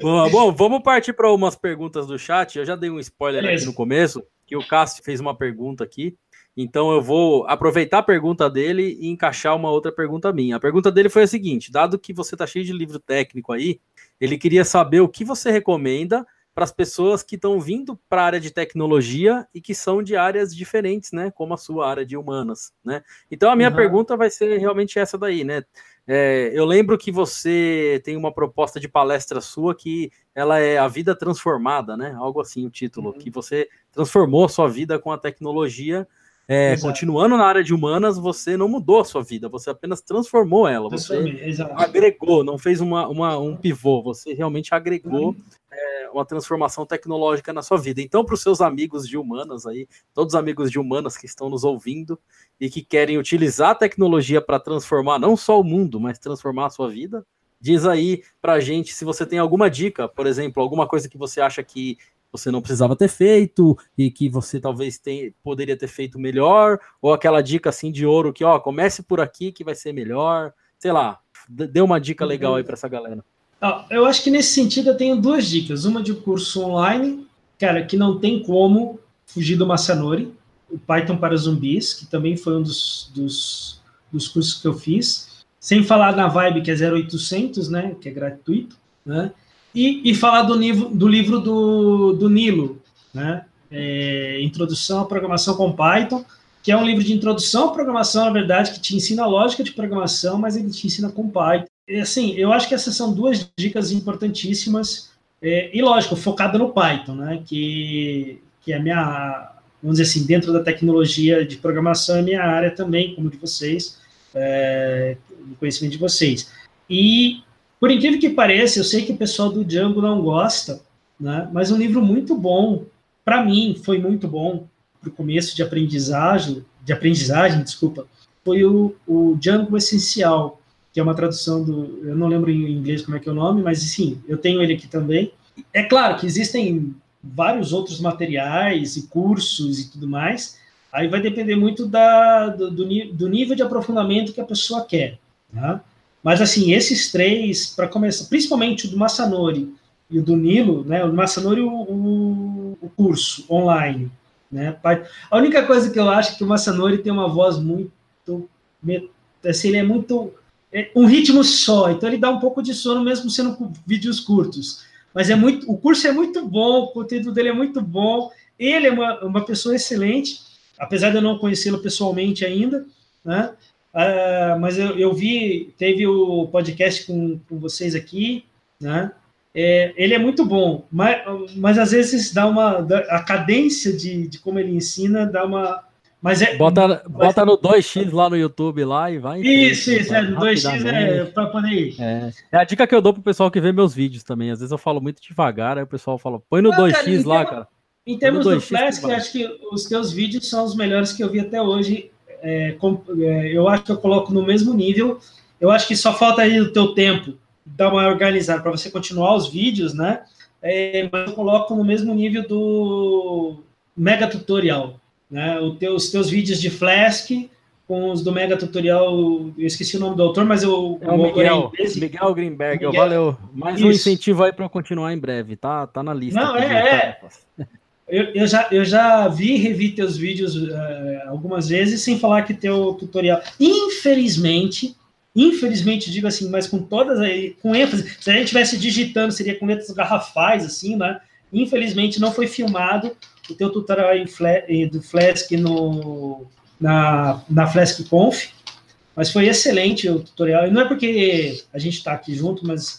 Boa, bom, vamos partir para umas perguntas do chat. Eu já dei um spoiler Beleza. aqui no começo, que o Cássio fez uma pergunta aqui. Então eu vou aproveitar a pergunta dele e encaixar uma outra pergunta minha. A pergunta dele foi a seguinte: dado que você está cheio de livro técnico aí, ele queria saber o que você recomenda para as pessoas que estão vindo para a área de tecnologia e que são de áreas diferentes, né? Como a sua área de humanas, né? Então a minha uhum. pergunta vai ser realmente essa daí, né? É, eu lembro que você tem uma proposta de palestra sua que ela é a vida transformada, né? Algo assim o título, uhum. que você transformou a sua vida com a tecnologia. É, continuando na área de humanas, você não mudou a sua vida, você apenas transformou ela, você agregou, não fez uma, uma, um pivô, você realmente agregou uhum uma transformação tecnológica na sua vida. Então, para os seus amigos de humanas aí, todos os amigos de humanas que estão nos ouvindo e que querem utilizar a tecnologia para transformar não só o mundo, mas transformar a sua vida, diz aí para a gente se você tem alguma dica, por exemplo, alguma coisa que você acha que você não precisava ter feito e que você talvez tem, poderia ter feito melhor, ou aquela dica assim de ouro que, ó, comece por aqui que vai ser melhor, sei lá, dê uma dica legal aí para essa galera. Eu acho que nesse sentido eu tenho duas dicas. Uma de curso online, cara, que não tem como fugir do Masanori, o Python para zumbis, que também foi um dos, dos, dos cursos que eu fiz. Sem falar na Vibe, que é 0800, né, que é gratuito, né? E, e falar do livro do, livro do, do Nilo, né? É, introdução à programação com Python, que é um livro de introdução à programação, na verdade, que te ensina a lógica de programação, mas ele te ensina com Python assim, eu acho que essas são duas dicas importantíssimas é, e, lógico, focada no Python, né? Que, que é a minha, vamos dizer assim, dentro da tecnologia de programação é minha área também, como de vocês, é, conhecimento de vocês. E, por incrível que pareça, eu sei que o pessoal do Django não gosta, né? Mas um livro muito bom, para mim, foi muito bom para o começo de aprendizagem, de aprendizagem, desculpa, foi o, o Django Essencial, que é uma tradução do. Eu não lembro em inglês como é que é o nome, mas sim, eu tenho ele aqui também. É claro que existem vários outros materiais e cursos e tudo mais. Aí vai depender muito da, do, do nível de aprofundamento que a pessoa quer. Tá? Mas, assim, esses três, para começar, principalmente o do Massanori e o do Nilo, né? O do Massanori, o, o, o curso online. Né? A única coisa que eu acho é que o Massanori tem uma voz muito. Assim, ele é muito é um ritmo só, então ele dá um pouco de sono mesmo sendo vídeos curtos. Mas é muito, o curso é muito bom, o conteúdo dele é muito bom, ele é uma, uma pessoa excelente, apesar de eu não conhecê-lo pessoalmente ainda, né? Uh, mas eu, eu, vi, teve o podcast com, com vocês aqui, né? É, ele é muito bom, mas, mas às vezes dá uma. A cadência de, de como ele ensina dá uma, mas é, bota, bota no 2x lá no YouTube lá e vai. Isso, isso, é, no 2x é para poder ir. É. é. a dica que eu dou pro pessoal que vê meus vídeos também. Às vezes eu falo muito devagar, aí o pessoal fala, põe no 2x lá, cara. Em termos do Flash, acho que os teus vídeos são os melhores que eu vi até hoje. É, com, é, eu acho que eu coloco no mesmo nível. Eu acho que só falta aí o teu tempo dar uma organizada para você continuar os vídeos, né? É, mas eu coloco no mesmo nível do mega tutorial né? os teus vídeos de Flask com os do Mega Tutorial, eu esqueci o nome do autor, mas eu... É o Miguel, é Miguel Greenberg, Miguel. valeu. Mais Isso. um incentivo aí para continuar em breve, tá? Tá na lista. Não, é, é. Eu, eu, já, eu já vi e revi teus vídeos uh, algumas vezes, sem falar que teu tutorial... Infelizmente, infelizmente, digo assim, mas com todas aí, com ênfase, se a gente estivesse digitando, seria com letras garrafais, assim, né? Infelizmente, não foi filmado o teu tutorial do Flask no, na, na Flask Conf, mas foi excelente o tutorial. E não é porque a gente está aqui junto, mas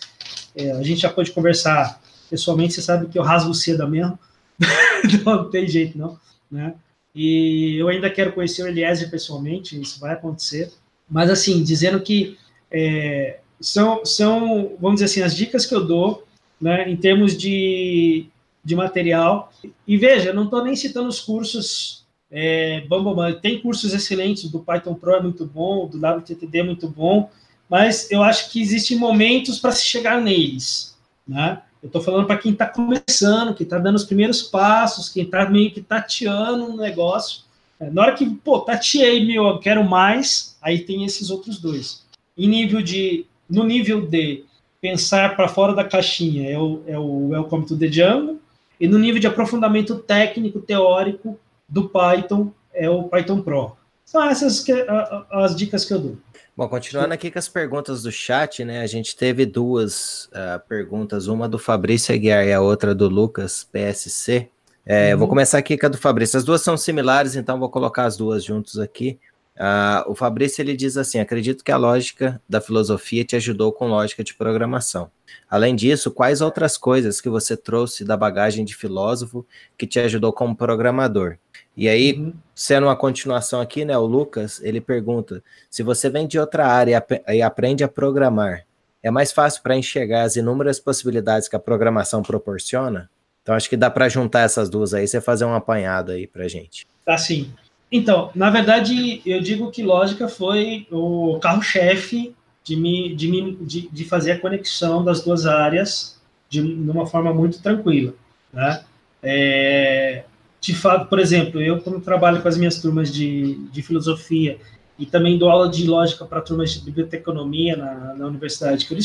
é, a gente já pode conversar pessoalmente, você sabe que eu rasgo seda mesmo, não tem jeito não, né? E eu ainda quero conhecer o Eliezer pessoalmente, isso vai acontecer. Mas assim, dizendo que é, são, são, vamos dizer assim, as dicas que eu dou, né, em termos de de material. E veja, não estou nem citando os cursos é, bam, bam. Tem cursos excelentes, do Python Pro é muito bom, do WTTD é muito bom, mas eu acho que existem momentos para se chegar neles. Né? Eu estou falando para quem está começando, que está dando os primeiros passos, quem está meio que tateando no negócio. Na hora que, pô, tateei, meu, eu quero mais, aí tem esses outros dois. Em nível de, no nível de pensar para fora da caixinha, é o, é o Welcome to the Jungle, e no nível de aprofundamento técnico, teórico do Python, é o Python Pro. São essas que, a, a, as dicas que eu dou. Bom, continuando aqui com as perguntas do chat, né? A gente teve duas uh, perguntas, uma do Fabrício Aguiar e a outra do Lucas PSC. É, uhum. Vou começar aqui com a do Fabrício. As duas são similares, então vou colocar as duas juntos aqui. Uh, o Fabrício ele diz assim: acredito que a lógica da filosofia te ajudou com lógica de programação. Além disso, quais outras coisas que você trouxe da bagagem de filósofo que te ajudou como programador? E aí, uhum. sendo uma continuação aqui, né, o Lucas, ele pergunta: se você vem de outra área e aprende a programar, é mais fácil para enxergar as inúmeras possibilidades que a programação proporciona? Então, acho que dá para juntar essas duas aí, você fazer um apanhado aí para gente. Tá sim. Então, na verdade, eu digo que lógica foi o carro-chefe de, me, de, de, de fazer a conexão das duas áreas de, de uma forma muito tranquila. Né? É, de fato, por exemplo, eu como trabalho com as minhas turmas de, de filosofia e também dou aula de lógica para turmas de biblioteconomia na, na Universidade que eu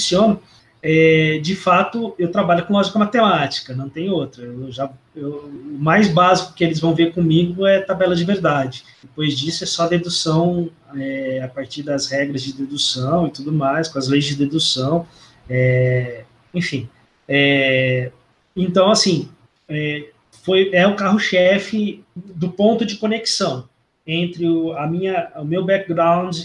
é, de fato, eu trabalho com lógica matemática, não tem outra. Eu já, eu, o mais básico que eles vão ver comigo é tabela de verdade. Depois disso é só dedução é, a partir das regras de dedução e tudo mais, com as leis de dedução, é, enfim. É, então, assim, é, foi é o carro-chefe do ponto de conexão entre o, a minha, o meu background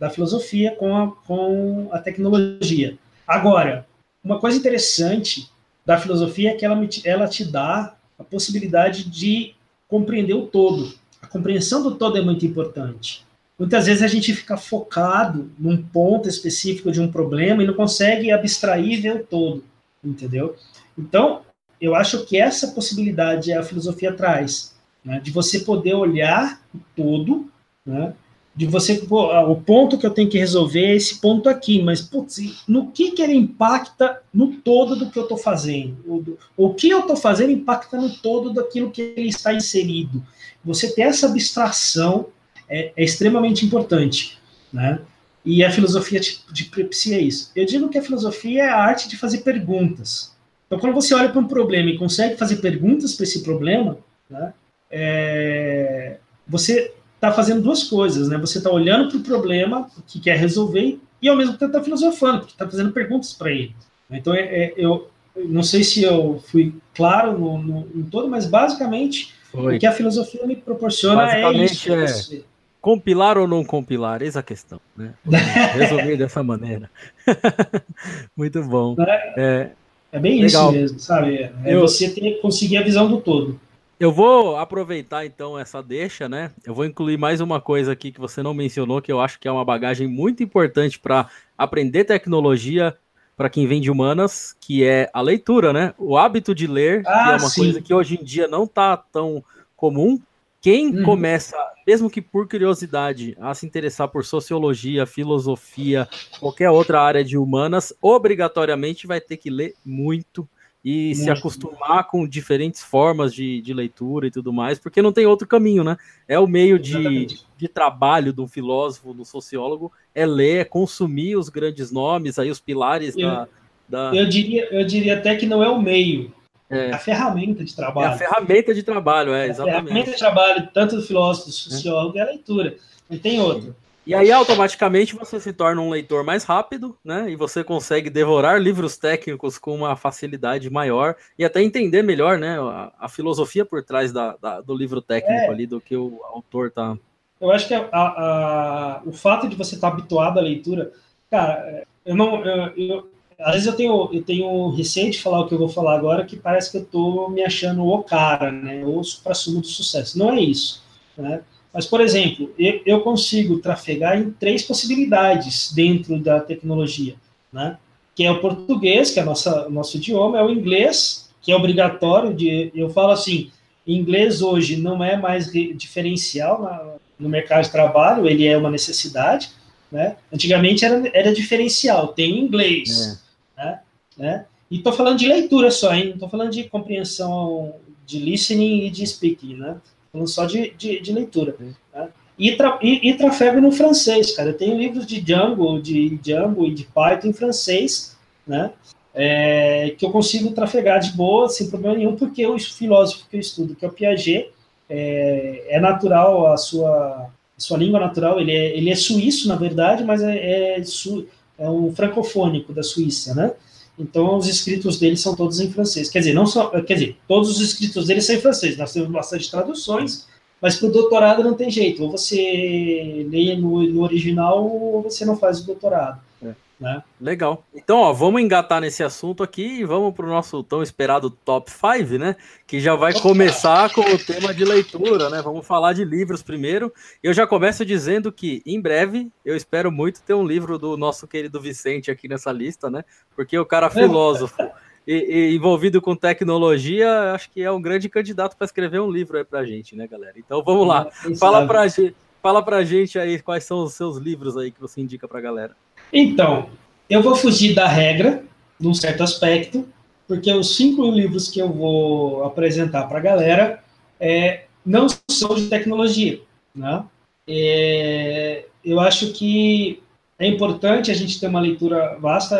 da filosofia com a, com a tecnologia. Agora, uma coisa interessante da filosofia é que ela, ela te dá a possibilidade de compreender o todo. A compreensão do todo é muito importante. Muitas vezes a gente fica focado num ponto específico de um problema e não consegue abstrair e ver o todo, entendeu? Então, eu acho que essa possibilidade a filosofia traz, né, de você poder olhar o todo, né, de você, pô, ah, o ponto que eu tenho que resolver é esse ponto aqui, mas putz, no que, que ele impacta no todo do que eu estou fazendo? O, o que eu estou fazendo impacta no todo daquilo que ele está inserido. Você ter essa abstração é, é extremamente importante, né? E a filosofia te, te propicia isso. Eu digo que a filosofia é a arte de fazer perguntas, então, quando você olha para um problema e consegue fazer perguntas para esse problema, né, é, você está fazendo duas coisas, né? Você está olhando para o problema que quer resolver e ao mesmo tempo está filosofando, porque está fazendo perguntas para ele. Então, é, é, eu não sei se eu fui claro no, no, em todo, mas basicamente Foi. o que a filosofia me proporciona é isso. É compilar ou não compilar? Eis a questão, né? Resolver dessa maneira. Muito bom. É, é é bem Legal. isso mesmo, sabe? É eu, você ter, conseguir a visão do todo. Eu vou aproveitar então essa deixa, né? Eu vou incluir mais uma coisa aqui que você não mencionou, que eu acho que é uma bagagem muito importante para aprender tecnologia para quem vem de humanas, que é a leitura, né? O hábito de ler, ah, que é uma sim. coisa que hoje em dia não está tão comum, quem uhum. começa, mesmo que por curiosidade, a se interessar por sociologia, filosofia, qualquer outra área de humanas, obrigatoriamente vai ter que ler muito e muito. se acostumar com diferentes formas de, de, leitura e tudo mais, porque não tem outro caminho, né? É o meio de, de trabalho do filósofo, do sociólogo, é ler, é consumir os grandes nomes, aí os pilares eu, da, da. Eu diria, eu diria até que não é o meio, é. A ferramenta de trabalho. É a ferramenta de trabalho, é, exatamente. A ferramenta de trabalho, tanto do filósofo, do sociólogo, é, é a leitura. Não tem outro. E aí, automaticamente, você se torna um leitor mais rápido, né? E você consegue devorar livros técnicos com uma facilidade maior e até entender melhor, né? A, a filosofia por trás da, da, do livro técnico é. ali, do que o autor tá. Eu acho que a, a, o fato de você estar tá habituado à leitura, cara, eu não. Eu, eu, às vezes eu tenho, eu tenho receio de falar o que eu vou falar agora, que parece que eu estou me achando o cara, né? Ou supra-sumo do sucesso. Não é isso. Né? Mas, por exemplo, eu, eu, consigo trafegar em três possibilidades dentro da tecnologia, né? Que é o português, que é nossa, o nosso idioma, é o inglês, que é obrigatório. De, eu falo assim, inglês hoje não é mais diferencial na, no mercado de trabalho, ele é uma necessidade. Né? Antigamente era, era diferencial, tem inglês. É né? né? E estou falando de leitura só, hein? Não estou falando de compreensão de listening e de speaking, né? Falando só de, de, de leitura. Né? E, tra, e, e, trafego no francês, cara. Eu tenho livros de Django, de Django e de Python em francês, né? É, que eu consigo trafegar de boa, sem problema nenhum, porque o filósofo que eu estudo, que é o Piaget, é, é natural a sua, sua língua natural, ele é, ele é suíço, na verdade, mas é, é, su, é um francofônico da Suíça, né? Então, os escritos dele são todos em francês. Quer dizer, não só, quer dizer, todos os escritos dele são em francês. Nós temos bastante traduções, mas para o doutorado não tem jeito. Ou você lê no, no original ou você não faz o doutorado. Né? Legal. Então, ó, vamos engatar nesse assunto aqui e vamos para o nosso tão esperado top 5, né? Que já vai começar com o tema de leitura, né? Vamos falar de livros primeiro. Eu já começo dizendo que, em breve, eu espero muito ter um livro do nosso querido Vicente aqui nessa lista, né? Porque o cara filósofo e, e envolvido com tecnologia, acho que é um grande candidato para escrever um livro aí para gente, né, galera? Então, vamos lá. Fala para gente. Fala pra gente aí quais são os seus livros aí que você indica pra galera. Então, eu vou fugir da regra, num certo aspecto, porque os cinco livros que eu vou apresentar para a galera é, não são de tecnologia. Né? É, eu acho que é importante a gente ter uma leitura vasta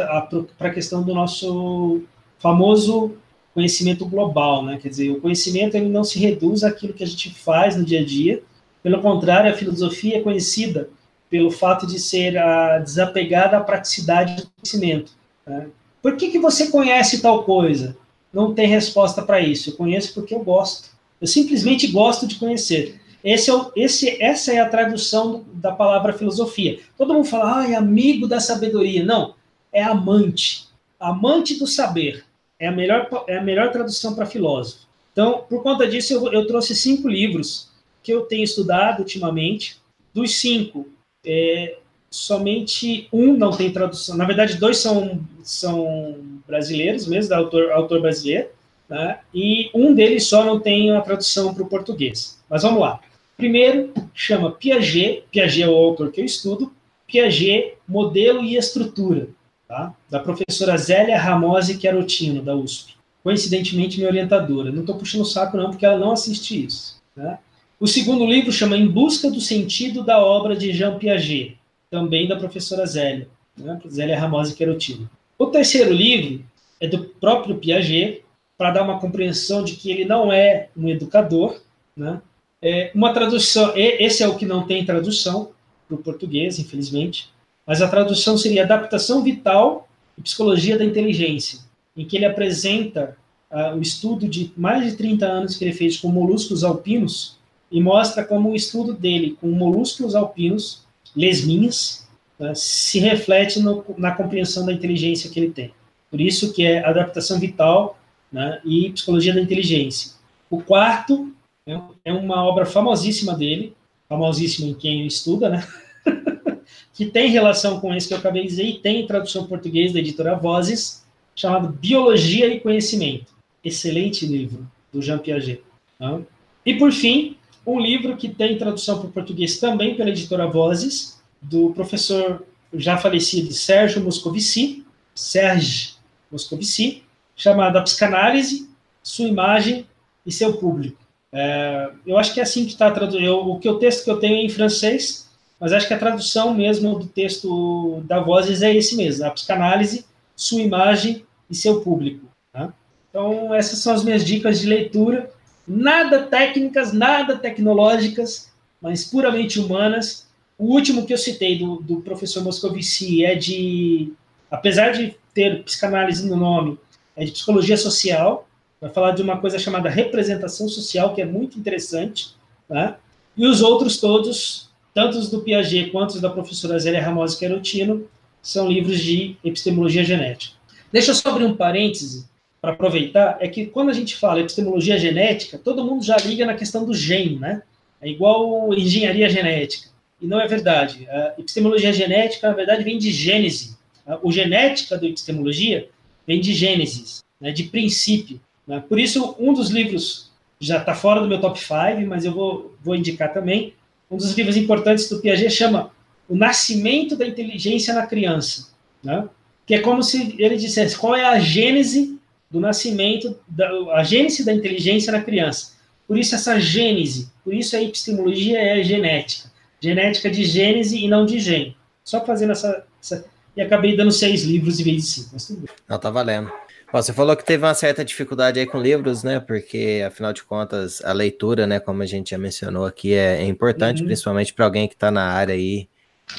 para a questão do nosso famoso conhecimento global, né? Quer dizer, o conhecimento ele não se reduz àquilo que a gente faz no dia a dia. Pelo contrário, a filosofia é conhecida pelo fato de ser a, desapegada à praticidade do conhecimento. Né? Por que, que você conhece tal coisa? Não tem resposta para isso. Eu conheço porque eu gosto. Eu simplesmente gosto de conhecer. Esse é o, esse, essa é a tradução da palavra filosofia. Todo mundo fala, ah, é amigo da sabedoria. Não, é amante. Amante do saber. É a melhor, é a melhor tradução para filósofo. Então, por conta disso, eu, eu trouxe cinco livros que eu tenho estudado ultimamente. Dos cinco, é, somente um não tem tradução. Na verdade, dois são, são brasileiros mesmo, autor, autor brasileiro, né? e um deles só não tem a tradução para o português. Mas vamos lá. Primeiro, chama Piaget, Piaget é o autor que eu estudo, Piaget, Modelo e Estrutura, tá? da professora Zélia Ramose Querotino, da USP. Coincidentemente, minha orientadora. Não estou puxando o saco, não, porque ela não assiste isso. Né? O segundo livro chama Em Busca do Sentido da Obra de Jean Piaget, também da professora Zélia, né? Zélia Ramose Querotino. O terceiro livro é do próprio Piaget, para dar uma compreensão de que ele não é um educador, né? É uma tradução, esse é o que não tem tradução para o português, infelizmente, mas a tradução seria Adaptação Vital e Psicologia da Inteligência, em que ele apresenta uh, o estudo de mais de 30 anos que ele fez com moluscos alpinos e mostra como o estudo dele com molúsculos alpinos, lesminhas, né, se reflete no, na compreensão da inteligência que ele tem. Por isso que é adaptação vital né, e psicologia da inteligência. O quarto é, é uma obra famosíssima dele, famosíssima em quem estuda, né? que tem relação com esse que eu acabei de dizer e tem tradução em português da editora Vozes, chamado Biologia e Conhecimento. Excelente livro, do Jean Piaget. Tá? E, por fim, um livro que tem tradução para o português também pela editora Vozes, do professor já falecido Sérgio Moscovici, Serge Moscovici, chamado A Psicanálise, Sua Imagem e Seu Público. É, eu acho que é assim que está traduzido. O que o texto que eu tenho é em francês, mas acho que a tradução mesmo do texto da Vozes é esse mesmo: A Psicanálise, Sua Imagem e Seu Público. Tá? Então, essas são as minhas dicas de leitura nada técnicas, nada tecnológicas, mas puramente humanas. O último que eu citei do, do professor Moscovici é de, apesar de ter psicanálise no nome, é de psicologia social. Vai falar de uma coisa chamada representação social, que é muito interessante. Né? E os outros todos, tanto os do Piaget quanto os da professora Zélia Ramos Querotino, são livros de epistemologia genética. Deixa eu só abrir um parêntese para aproveitar, é que quando a gente fala epistemologia genética, todo mundo já liga na questão do gene, né? É igual engenharia genética. E não é verdade. A epistemologia genética, na verdade, vem de gênese. O genética da epistemologia vem de gênesis, né, de princípio. Né? Por isso, um dos livros já está fora do meu top 5, mas eu vou, vou indicar também. Um dos livros importantes do Piaget chama O Nascimento da Inteligência na Criança. Né? Que é como se ele dissesse qual é a gênese do nascimento, da, a gênese da inteligência na criança. Por isso essa gênese, por isso a epistemologia é genética. Genética de gênese e não de gene. Só fazendo essa, essa... E acabei dando seis livros em vez de cinco, mas tudo bem. Não, tá valendo. você falou que teve uma certa dificuldade aí com livros, né? Porque, afinal de contas, a leitura, né, como a gente já mencionou aqui, é, é importante, uhum. principalmente para alguém que está na área aí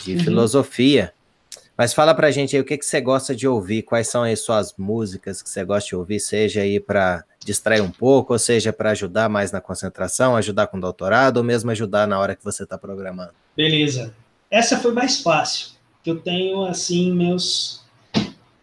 de uhum. filosofia. Mas fala pra gente aí o que, que você gosta de ouvir, quais são as suas músicas que você gosta de ouvir, seja aí para distrair um pouco, ou seja para ajudar mais na concentração, ajudar com o doutorado, ou mesmo ajudar na hora que você está programando. Beleza. Essa foi mais fácil, eu tenho assim meus.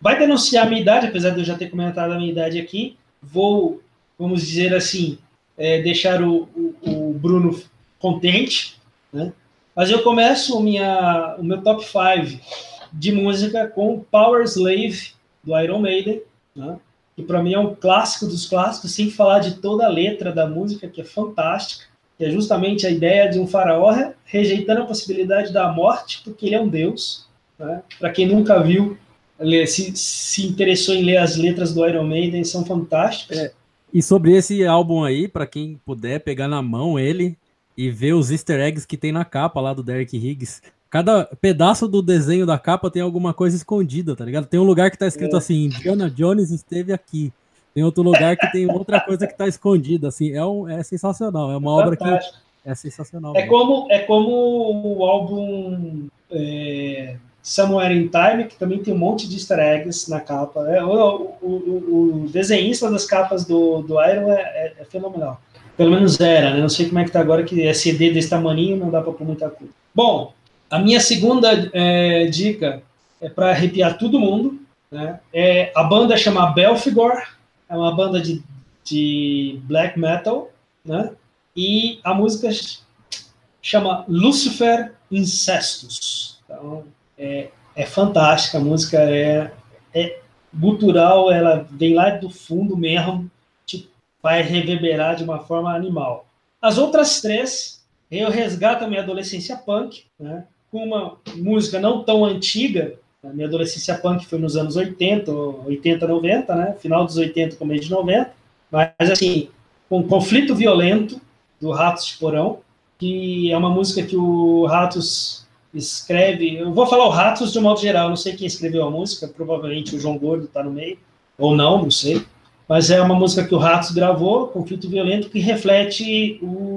Vai denunciar a minha idade, apesar de eu já ter comentado a minha idade aqui. Vou, vamos dizer assim, é, deixar o, o, o Bruno contente, né? Mas eu começo minha, o meu top 5 de música com Power Slave, do Iron Maiden, né? que para mim é um clássico dos clássicos, sem falar de toda a letra da música, que é fantástica, que é justamente a ideia de um faraó rejeitando a possibilidade da morte, porque ele é um deus. Né? Para quem nunca viu, se, se interessou em ler as letras do Iron Maiden, são fantásticas. É, e sobre esse álbum aí, para quem puder pegar na mão ele, e ver os easter eggs que tem na capa lá do Derek Higgs. Cada pedaço do desenho da capa tem alguma coisa escondida, tá ligado? Tem um lugar que tá escrito é. assim, Indiana Jones esteve aqui. Tem outro lugar que tem outra coisa que tá escondida, assim, é, um, é sensacional, é uma é obra que é sensacional. É como, é como o álbum é, Somewhere in Time, que também tem um monte de easter eggs na capa. É, o, o, o, desenhista das capas do, do Iron é, é, é fenomenal. Pelo menos era, né? Não sei como é que tá agora, que é CD desse tamanho, não dá para pôr muita coisa. Bom, a minha segunda é, dica é para arrepiar todo mundo. Né? É, a banda chama Belfigor, é uma banda de, de black metal, né? E a música chama Lucifer Incestus. Então, é, é fantástica, a música é, é gutural, ela vem lá do fundo mesmo, vai reverberar de uma forma animal. As outras três, eu resgato a minha adolescência punk, né, com uma música não tão antiga. A minha adolescência punk foi nos anos 80, 80, 90, né, final dos 80, começo de 90, mas assim, com Conflito Violento, do Ratos de Porão, que é uma música que o Ratos escreve. Eu vou falar o Ratos de um modo geral, não sei quem escreveu a música, provavelmente o João Gordo está no meio, ou não, não sei mas é uma música que o Ratos gravou, Conflito Violento, que reflete o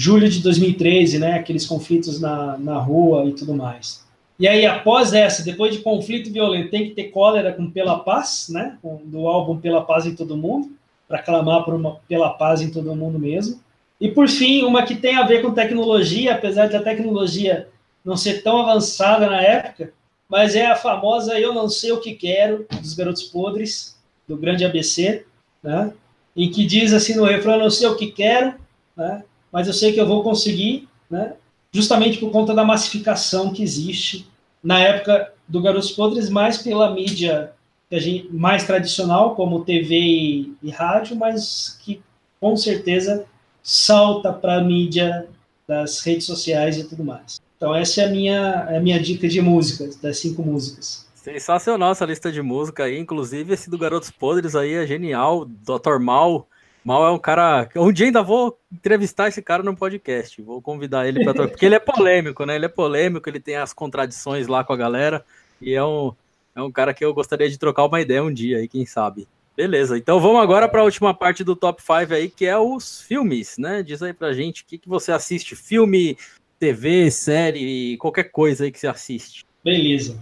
julho de 2013, né, aqueles conflitos na, na rua e tudo mais. E aí, após essa, depois de Conflito Violento, tem que ter cólera com Pela Paz, né, do álbum Pela Paz em Todo Mundo, para clamar por uma Pela Paz em Todo Mundo mesmo. E, por fim, uma que tem a ver com tecnologia, apesar de a tecnologia não ser tão avançada na época, mas é a famosa Eu Não Sei O Que Quero, dos Garotos Podres, do grande ABC, né? em que diz assim no refrão, eu não sei o que quero, né? Mas eu sei que eu vou conseguir, né? justamente por conta da massificação que existe na época do Garotos Podres, mais pela mídia gente, mais tradicional, como TV e, e rádio, mas que com certeza salta para a mídia das redes sociais e tudo mais. Então essa é a minha, é a minha dica de músicas, das cinco músicas. Sensacional essa lista de música aí, inclusive esse do Garotos Podres aí é genial, Dr. Mal. Mal é um cara. Um dia ainda vou entrevistar esse cara no podcast. Vou convidar ele para porque ele é polêmico, né? Ele é polêmico, ele tem as contradições lá com a galera e é um, é um cara que eu gostaria de trocar uma ideia um dia aí, quem sabe. Beleza, então vamos agora para a última parte do top 5 aí, que é os filmes, né? Diz aí pra gente o que, que você assiste, filme, TV, série, qualquer coisa aí que você assiste. Beleza.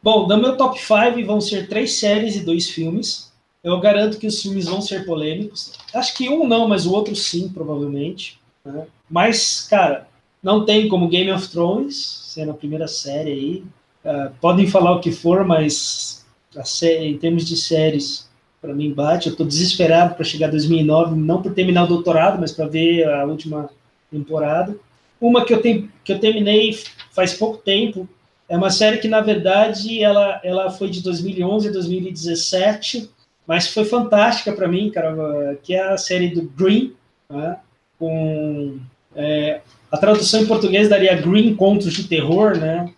Bom, no meu top 5 vão ser três séries e dois filmes. Eu garanto que os filmes vão ser polêmicos. Acho que um não, mas o outro sim, provavelmente. Né? Mas, cara, não tem como Game of Thrones, sendo a primeira série aí. Uh, podem falar o que for, mas série, em termos de séries, para mim bate. Eu estou desesperado para chegar a 2009, não por terminar o doutorado, mas para ver a última temporada. Uma que eu, que eu terminei faz pouco tempo, é uma série que, na verdade, ela, ela foi de 2011 a 2017, mas foi fantástica para mim, cara, que é a série do Green, né? com é, a tradução em português daria Green Contos de Terror, né?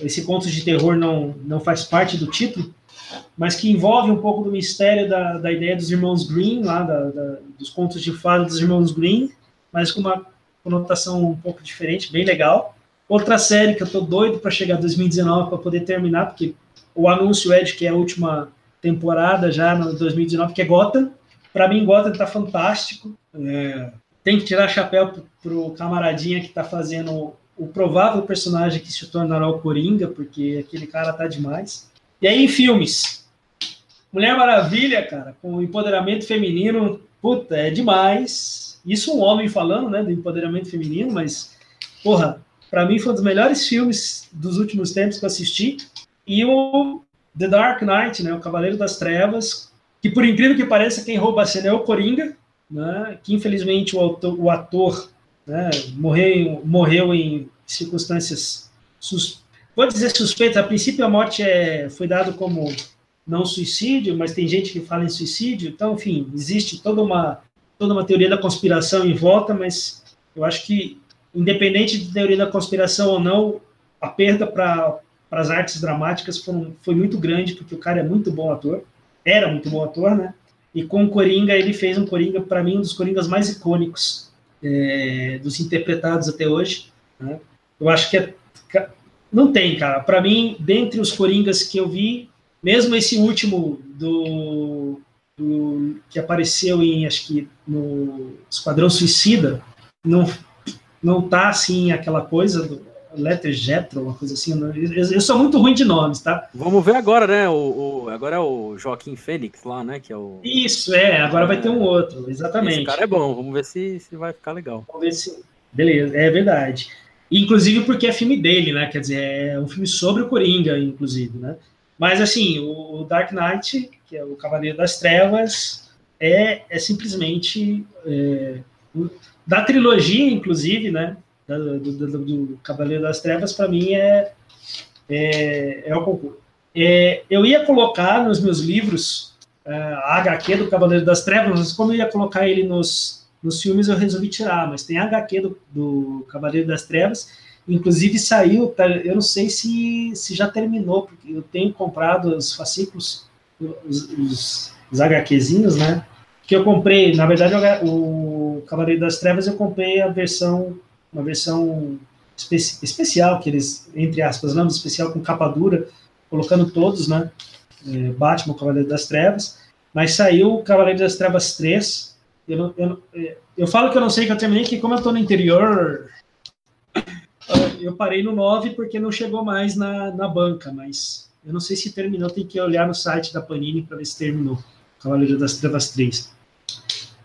Esse contos de terror não, não faz parte do título, mas que envolve um pouco do mistério da, da ideia dos irmãos Green, lá da, da, dos contos de fada dos irmãos Green, mas com uma conotação um pouco diferente, bem legal. Outra série que eu tô doido para chegar 2019 para poder terminar, porque o anúncio é de que é a última temporada já no 2019, que é Gotham. Para mim, Gotham tá fantástico. É, tem que tirar chapéu pro, camaradinha que tá fazendo o provável personagem que se tornará o Coringa, porque aquele cara tá demais. E aí, em filmes. Mulher Maravilha, cara, com empoderamento feminino, puta, é demais. Isso um homem falando, né, do empoderamento feminino, mas, porra, para mim foi um dos melhores filmes dos últimos tempos que eu assisti. E o The Dark Knight, né, o Cavaleiro das Trevas, que por incrível que pareça, quem rouba a cena é o Coringa, né, que infelizmente o, o ator né, morreu, morreu em circunstâncias, sus, vou dizer suspeitas, a princípio a morte é, foi dado como não suicídio, mas tem gente que fala em suicídio, então, enfim, existe toda uma, toda uma teoria da conspiração em volta, mas eu acho que, independente de teoria da conspiração ou não, a perda para as artes dramáticas foram, foi muito grande, porque o cara é muito bom ator, era muito bom ator, né? E com o Coringa, ele fez um Coringa, para mim, um dos Coringas mais icônicos é, dos interpretados até hoje. Né? Eu acho que é, não tem, cara. Para mim, dentre os Coringas que eu vi, mesmo esse último do, do, que apareceu em, acho que no Esquadrão Suicida, não não tá assim aquela coisa do, Letter Jetro, uma coisa assim. Eu, eu, sou muito ruim de nomes, tá? Vamos ver agora, né? O, o, agora é o Joaquim Fênix lá, né? Que é o... Isso, é. Agora é, vai ter um outro, exatamente. Esse cara é bom, vamos ver se, se vai ficar legal. Vamos ver se. Beleza, é verdade. Inclusive porque é filme dele, né? Quer dizer, é um filme sobre o Coringa, inclusive, né? Mas assim, o Dark Knight, que é o Cavaleiro das Trevas, é, é simplesmente. É, da trilogia, inclusive, né? Do, do, do Cavaleiro das Trevas, para mim é, é, é o concurso. É, eu ia colocar nos meus livros é, a HQ do Cavaleiro das Trevas, mas como eu ia colocar ele nos, nos filmes, eu resolvi tirar. Mas tem a HQ do, do Cavaleiro das Trevas, inclusive saiu, tá, eu não sei se, se já terminou, porque eu tenho comprado os fascículos, os, os, os HQzinhos, né? Que eu comprei, na verdade, o Cavaleiro das Trevas eu comprei a versão uma versão espe especial, que eles, entre aspas, não, especial com capa dura, colocando todos, né? É, Batman, Cavaleiro das Trevas, mas saiu Cavaleiro das Trevas 3. Eu, não, eu, é, eu falo que eu não sei que eu terminei, que como eu tô no interior, eu parei no 9 porque não chegou mais na, na banca, mas eu não sei se terminou, tem que olhar no site da Panini para ver se terminou. Cavaleiro das Trevas 3.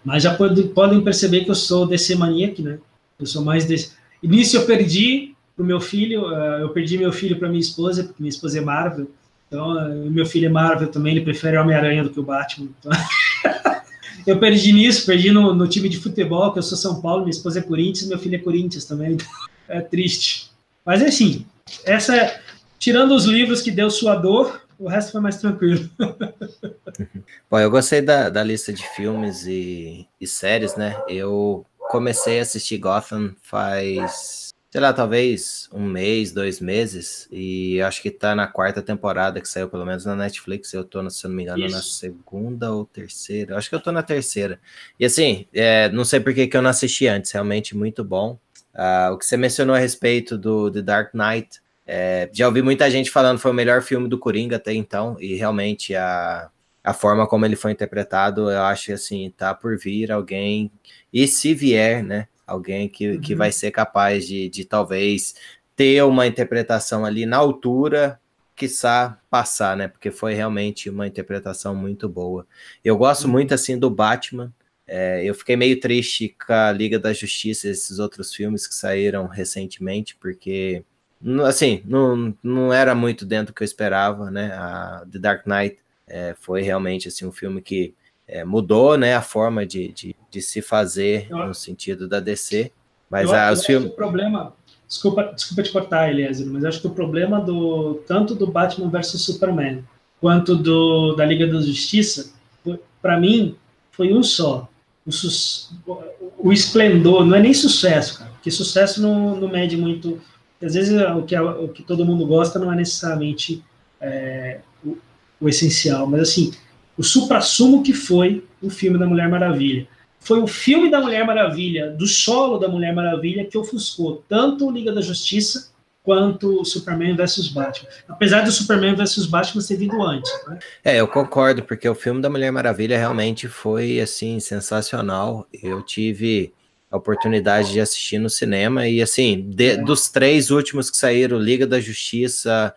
Mas já pode, podem perceber que eu sou DC Maniac, né? Eu sou mais desse. Início eu perdi pro meu filho, uh, eu perdi meu filho para minha esposa, porque minha esposa é Marvel. Então, uh, meu filho é Marvel também, ele prefere Homem-Aranha do que o Batman. Então... eu perdi nisso, perdi no, no, time de futebol, que eu sou São Paulo, minha esposa é Corinthians, meu filho é Corinthians também. Então é triste. Mas é assim, essa tirando os livros que deu sua dor, o resto foi mais tranquilo. Bom, eu gostei da, da lista de filmes e, e séries, né? Eu comecei a assistir Gotham faz, sei lá, talvez um mês, dois meses, e acho que tá na quarta temporada que saiu, pelo menos na Netflix. Eu tô, se eu não me engano, Isso. na segunda ou terceira. Acho que eu tô na terceira. E assim, é, não sei por que, que eu não assisti antes, realmente muito bom. Uh, o que você mencionou a respeito do The Dark Knight, é, já ouvi muita gente falando que foi o melhor filme do Coringa até então, e realmente a, a forma como ele foi interpretado, eu acho que assim, tá por vir alguém e se vier, né, alguém que, uhum. que vai ser capaz de, de talvez ter uma interpretação ali na altura, quiçá passar, né? Porque foi realmente uma interpretação muito boa. Eu gosto uhum. muito assim do Batman. É, eu fiquei meio triste com a Liga da Justiça, esses outros filmes que saíram recentemente, porque assim, não, não era muito dentro do que eu esperava, né? A The Dark Knight é, foi realmente assim um filme que é, mudou né, a forma de, de, de se fazer eu, no sentido da DC. Mas eu, a, os filmes. O problema. Desculpa, desculpa te cortar, Eliezer, mas acho que o problema do tanto do Batman versus Superman quanto do da Liga da Justiça, para mim, foi um só. O, o, esplendor, não é nem sucesso, cara, porque sucesso não, não mede muito. Às vezes o que, o que todo mundo gosta não é necessariamente é, o essencial, mas assim, o supra-sumo que foi o filme da Mulher Maravilha. Foi o filme da Mulher Maravilha, do solo da Mulher Maravilha, que ofuscou tanto o Liga da Justiça quanto o Superman vs Batman. Apesar do Superman vs Batman ter vindo antes. Né? É, eu concordo, porque o filme da Mulher Maravilha realmente foi, assim, sensacional. Eu tive a oportunidade de assistir no cinema e, assim, de, é. dos três últimos que saíram, Liga da Justiça,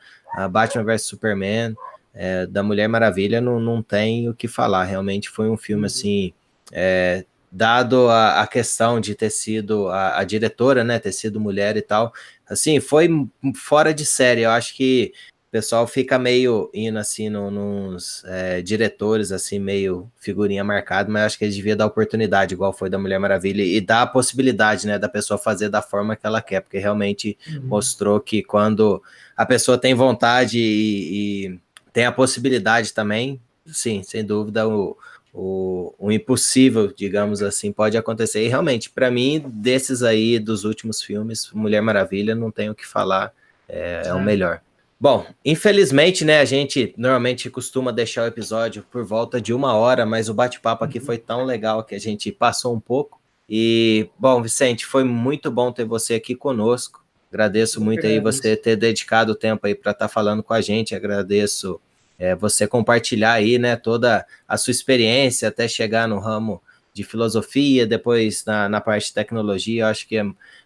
Batman vs Superman, é, da Mulher Maravilha, não, não tem o que falar. Realmente foi um filme, uhum. assim, é, dado a, a, questão de ter sido a, a, diretora, né, ter sido mulher e tal, assim, foi fora de série. Eu acho que o pessoal fica meio indo assim no, nos é, diretores, assim, meio figurinha marcada, mas acho que eles deviam dar oportunidade, igual foi da Mulher Maravilha, e dar a possibilidade, né, da pessoa fazer da forma que ela quer, porque realmente uhum. mostrou que quando a pessoa tem vontade e, e tem a possibilidade também, sim, sem dúvida, o, o, o impossível, digamos assim, pode acontecer. E realmente, para mim, desses aí, dos últimos filmes, Mulher Maravilha, não tenho o que falar, é, é, o é. melhor. Bom, infelizmente, né, a gente normalmente costuma deixar o episódio por volta de uma hora, mas o bate-papo aqui foi tão legal que a gente passou um pouco. E, bom, Vicente, foi muito bom ter você aqui conosco. Agradeço muito aí você ter dedicado o tempo aí para estar tá falando com a gente. Agradeço é, você compartilhar aí, né, toda a sua experiência até chegar no ramo de filosofia, depois na, na parte de tecnologia. Eu acho que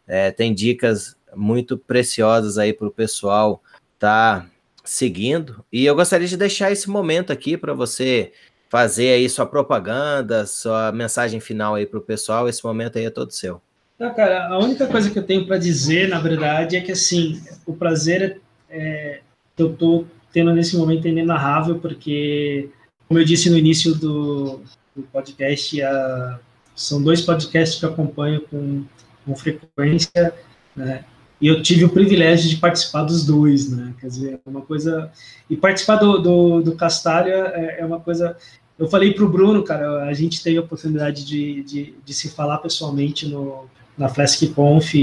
é, tem dicas muito preciosas aí para o pessoal tá seguindo. E eu gostaria de deixar esse momento aqui para você fazer aí sua propaganda, sua mensagem final aí para o pessoal. Esse momento aí é todo seu. Não, cara, a única coisa que eu tenho para dizer, na verdade, é que assim, o prazer é, é, eu estou tendo nesse momento é inenarrável, porque, como eu disse no início do, do podcast, a, são dois podcasts que eu acompanho com, com frequência, né? E eu tive o privilégio de participar dos dois, né? Quer dizer, é uma coisa. E participar do, do, do Castalha é, é uma coisa eu falei para o Bruno, cara, a gente teve a oportunidade de, de, de, se falar pessoalmente no, na Flask Conf,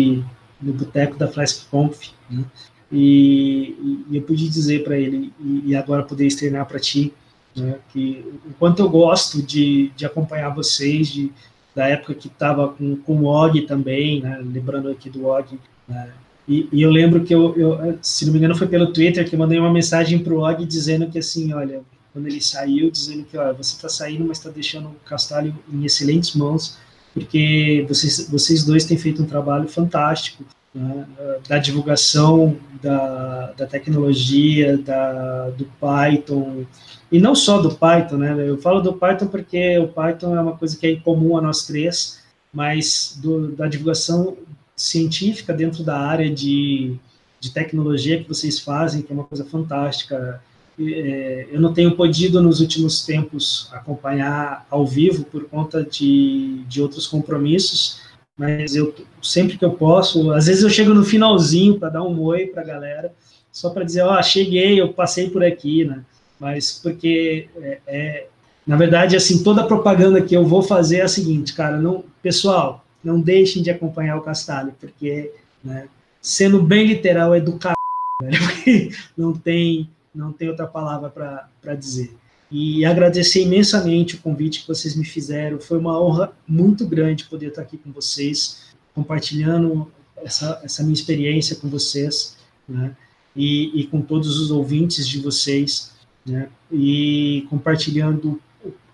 no boteco da Flask Conf, né? E, e, eu pude dizer para ele, e, e, agora poder externar para ti, né, que o quanto eu gosto de, de acompanhar vocês, de, da época que estava com, com o Og também, né, lembrando aqui do Og, né, e, e, eu lembro que eu, eu, se não me engano, foi pelo Twitter que eu mandei uma mensagem para o Og dizendo que assim, olha, quando ele saiu, dizendo que olha, você está saindo, mas está deixando o Castalho em excelentes mãos, porque vocês, vocês dois têm feito um trabalho fantástico né, da divulgação da, da tecnologia, da, do Python, e não só do Python, né? Eu falo do Python porque o Python é uma coisa que é comum a nós três, mas do, da divulgação científica dentro da área de, de tecnologia que vocês fazem, que é uma coisa fantástica. É, eu não tenho podido nos últimos tempos acompanhar ao vivo por conta de, de outros compromissos, mas eu sempre que eu posso, às vezes eu chego no finalzinho para dar um oi para a galera, só para dizer, ó, oh, cheguei, eu passei por aqui, né? Mas porque é, é, na verdade assim toda a propaganda que eu vou fazer é a seguinte, cara, não, pessoal, não deixem de acompanhar o Castalho, porque, né, sendo bem literal, é do caralho, né? não tem não tem outra palavra para dizer e agradecer imensamente o convite que vocês me fizeram. Foi uma honra muito grande poder estar aqui com vocês, compartilhando essa, essa minha experiência com vocês, né? E, e com todos os ouvintes de vocês, né? E compartilhando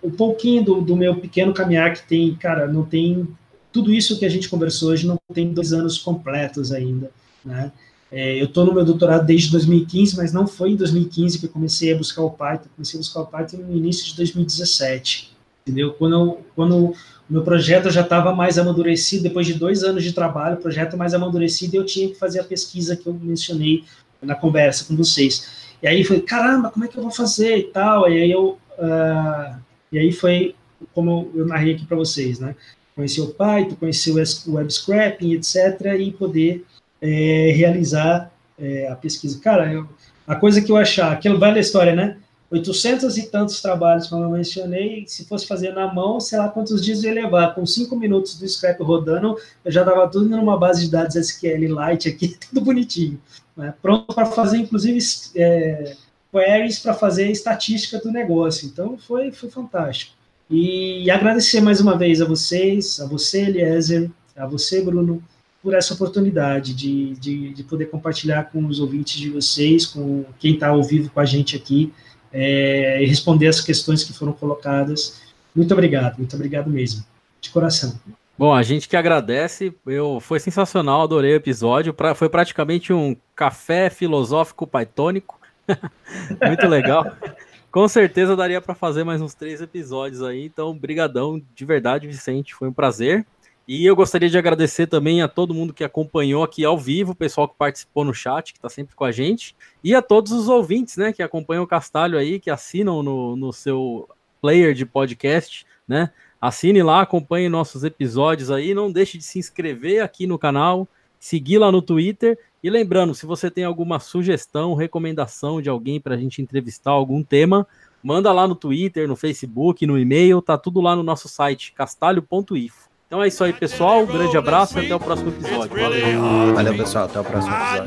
um pouquinho do, do meu pequeno caminhar que tem, cara, não tem tudo isso que a gente conversou hoje não tem dois anos completos ainda, né? É, eu estou no meu doutorado desde 2015, mas não foi em 2015 que eu comecei a buscar o Python. Comecei a buscar o Python no início de 2017, entendeu? Quando, eu, quando o meu projeto já estava mais amadurecido, depois de dois anos de trabalho, o projeto mais amadurecido, eu tinha que fazer a pesquisa que eu mencionei na conversa com vocês. E aí foi, caramba, como é que eu vou fazer e tal? E aí eu, uh, e aí foi como eu narrei aqui para vocês, né? Conhecer o Python, conhecer o web scraping, etc, e poder é, realizar é, a pesquisa. Cara, eu, a coisa que eu achar, aquilo a história, né? 800 e tantos trabalhos, como eu mencionei, se fosse fazer na mão, sei lá quantos dias ia levar. Com cinco minutos do scrap rodando, eu já dava tudo numa base de dados SQL Lite aqui, tudo bonitinho. Né? Pronto para fazer, inclusive, é, queries para fazer estatística do negócio. Então foi, foi fantástico. E agradecer mais uma vez a vocês, a você, Eliezer, a você, Bruno, por essa oportunidade de, de, de poder compartilhar com os ouvintes de vocês, com quem está ao vivo com a gente aqui, é, e responder as questões que foram colocadas. Muito obrigado, muito obrigado mesmo, de coração. Bom, a gente que agradece, eu foi sensacional, adorei o episódio, pra, foi praticamente um café filosófico paitônico, muito legal. Com certeza daria para fazer mais uns três episódios aí, então brigadão de verdade, Vicente, foi um prazer. E eu gostaria de agradecer também a todo mundo que acompanhou aqui ao vivo, o pessoal que participou no chat, que está sempre com a gente, e a todos os ouvintes, né, que acompanham o Castalho aí, que assinam no, no seu player de podcast, né? Assine lá, acompanhe nossos episódios aí, não deixe de se inscrever aqui no canal, seguir lá no Twitter. E lembrando, se você tem alguma sugestão, recomendação de alguém para a gente entrevistar algum tema, manda lá no Twitter, no Facebook, no e-mail, tá tudo lá no nosso site, castalho.info. Então é isso aí, pessoal. Um grande abraço e até o próximo episódio. Valeu. Valeu, pessoal. Até o próximo episódio.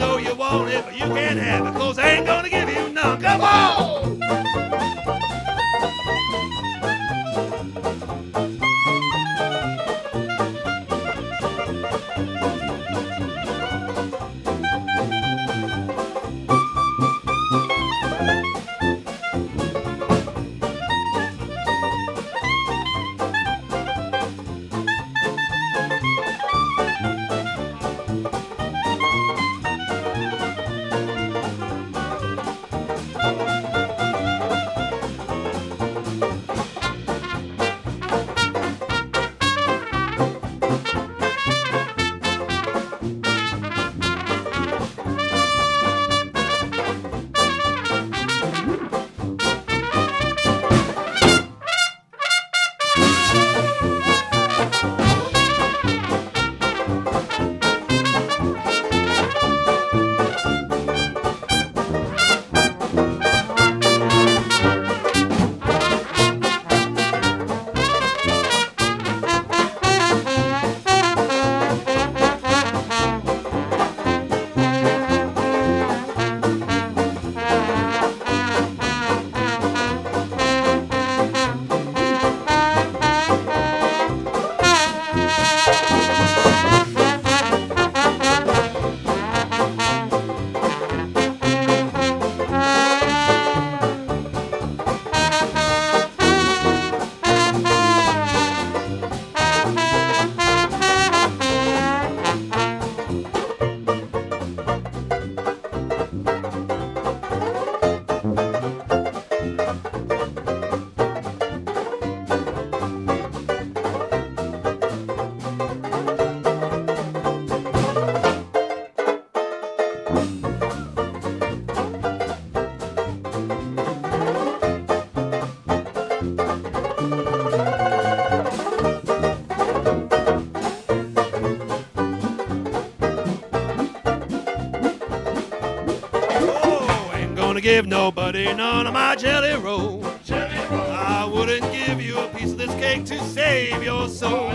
None of my jelly roll. jelly roll. I wouldn't give you a piece of this cake to save your soul.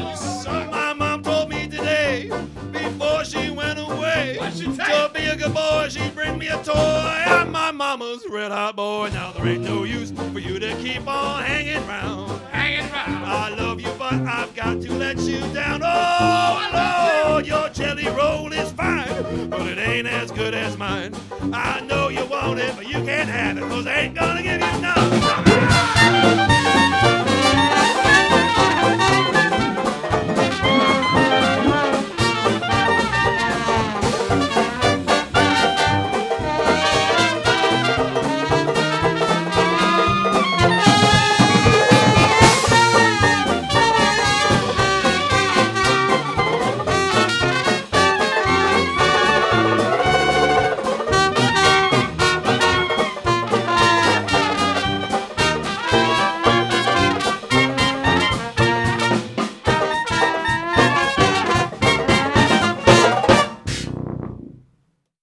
My mom told me today, before she went away, to be a good boy, she'd bring me a toy. I'm my mama's red hot boy. Now there ain't no use for you to keep on hanging round. Hanging round. I love you, but I've got to let you down. Oh, Lord, ain't as good as mine. I know you want it, but you can't have it, cause I ain't gonna give you none.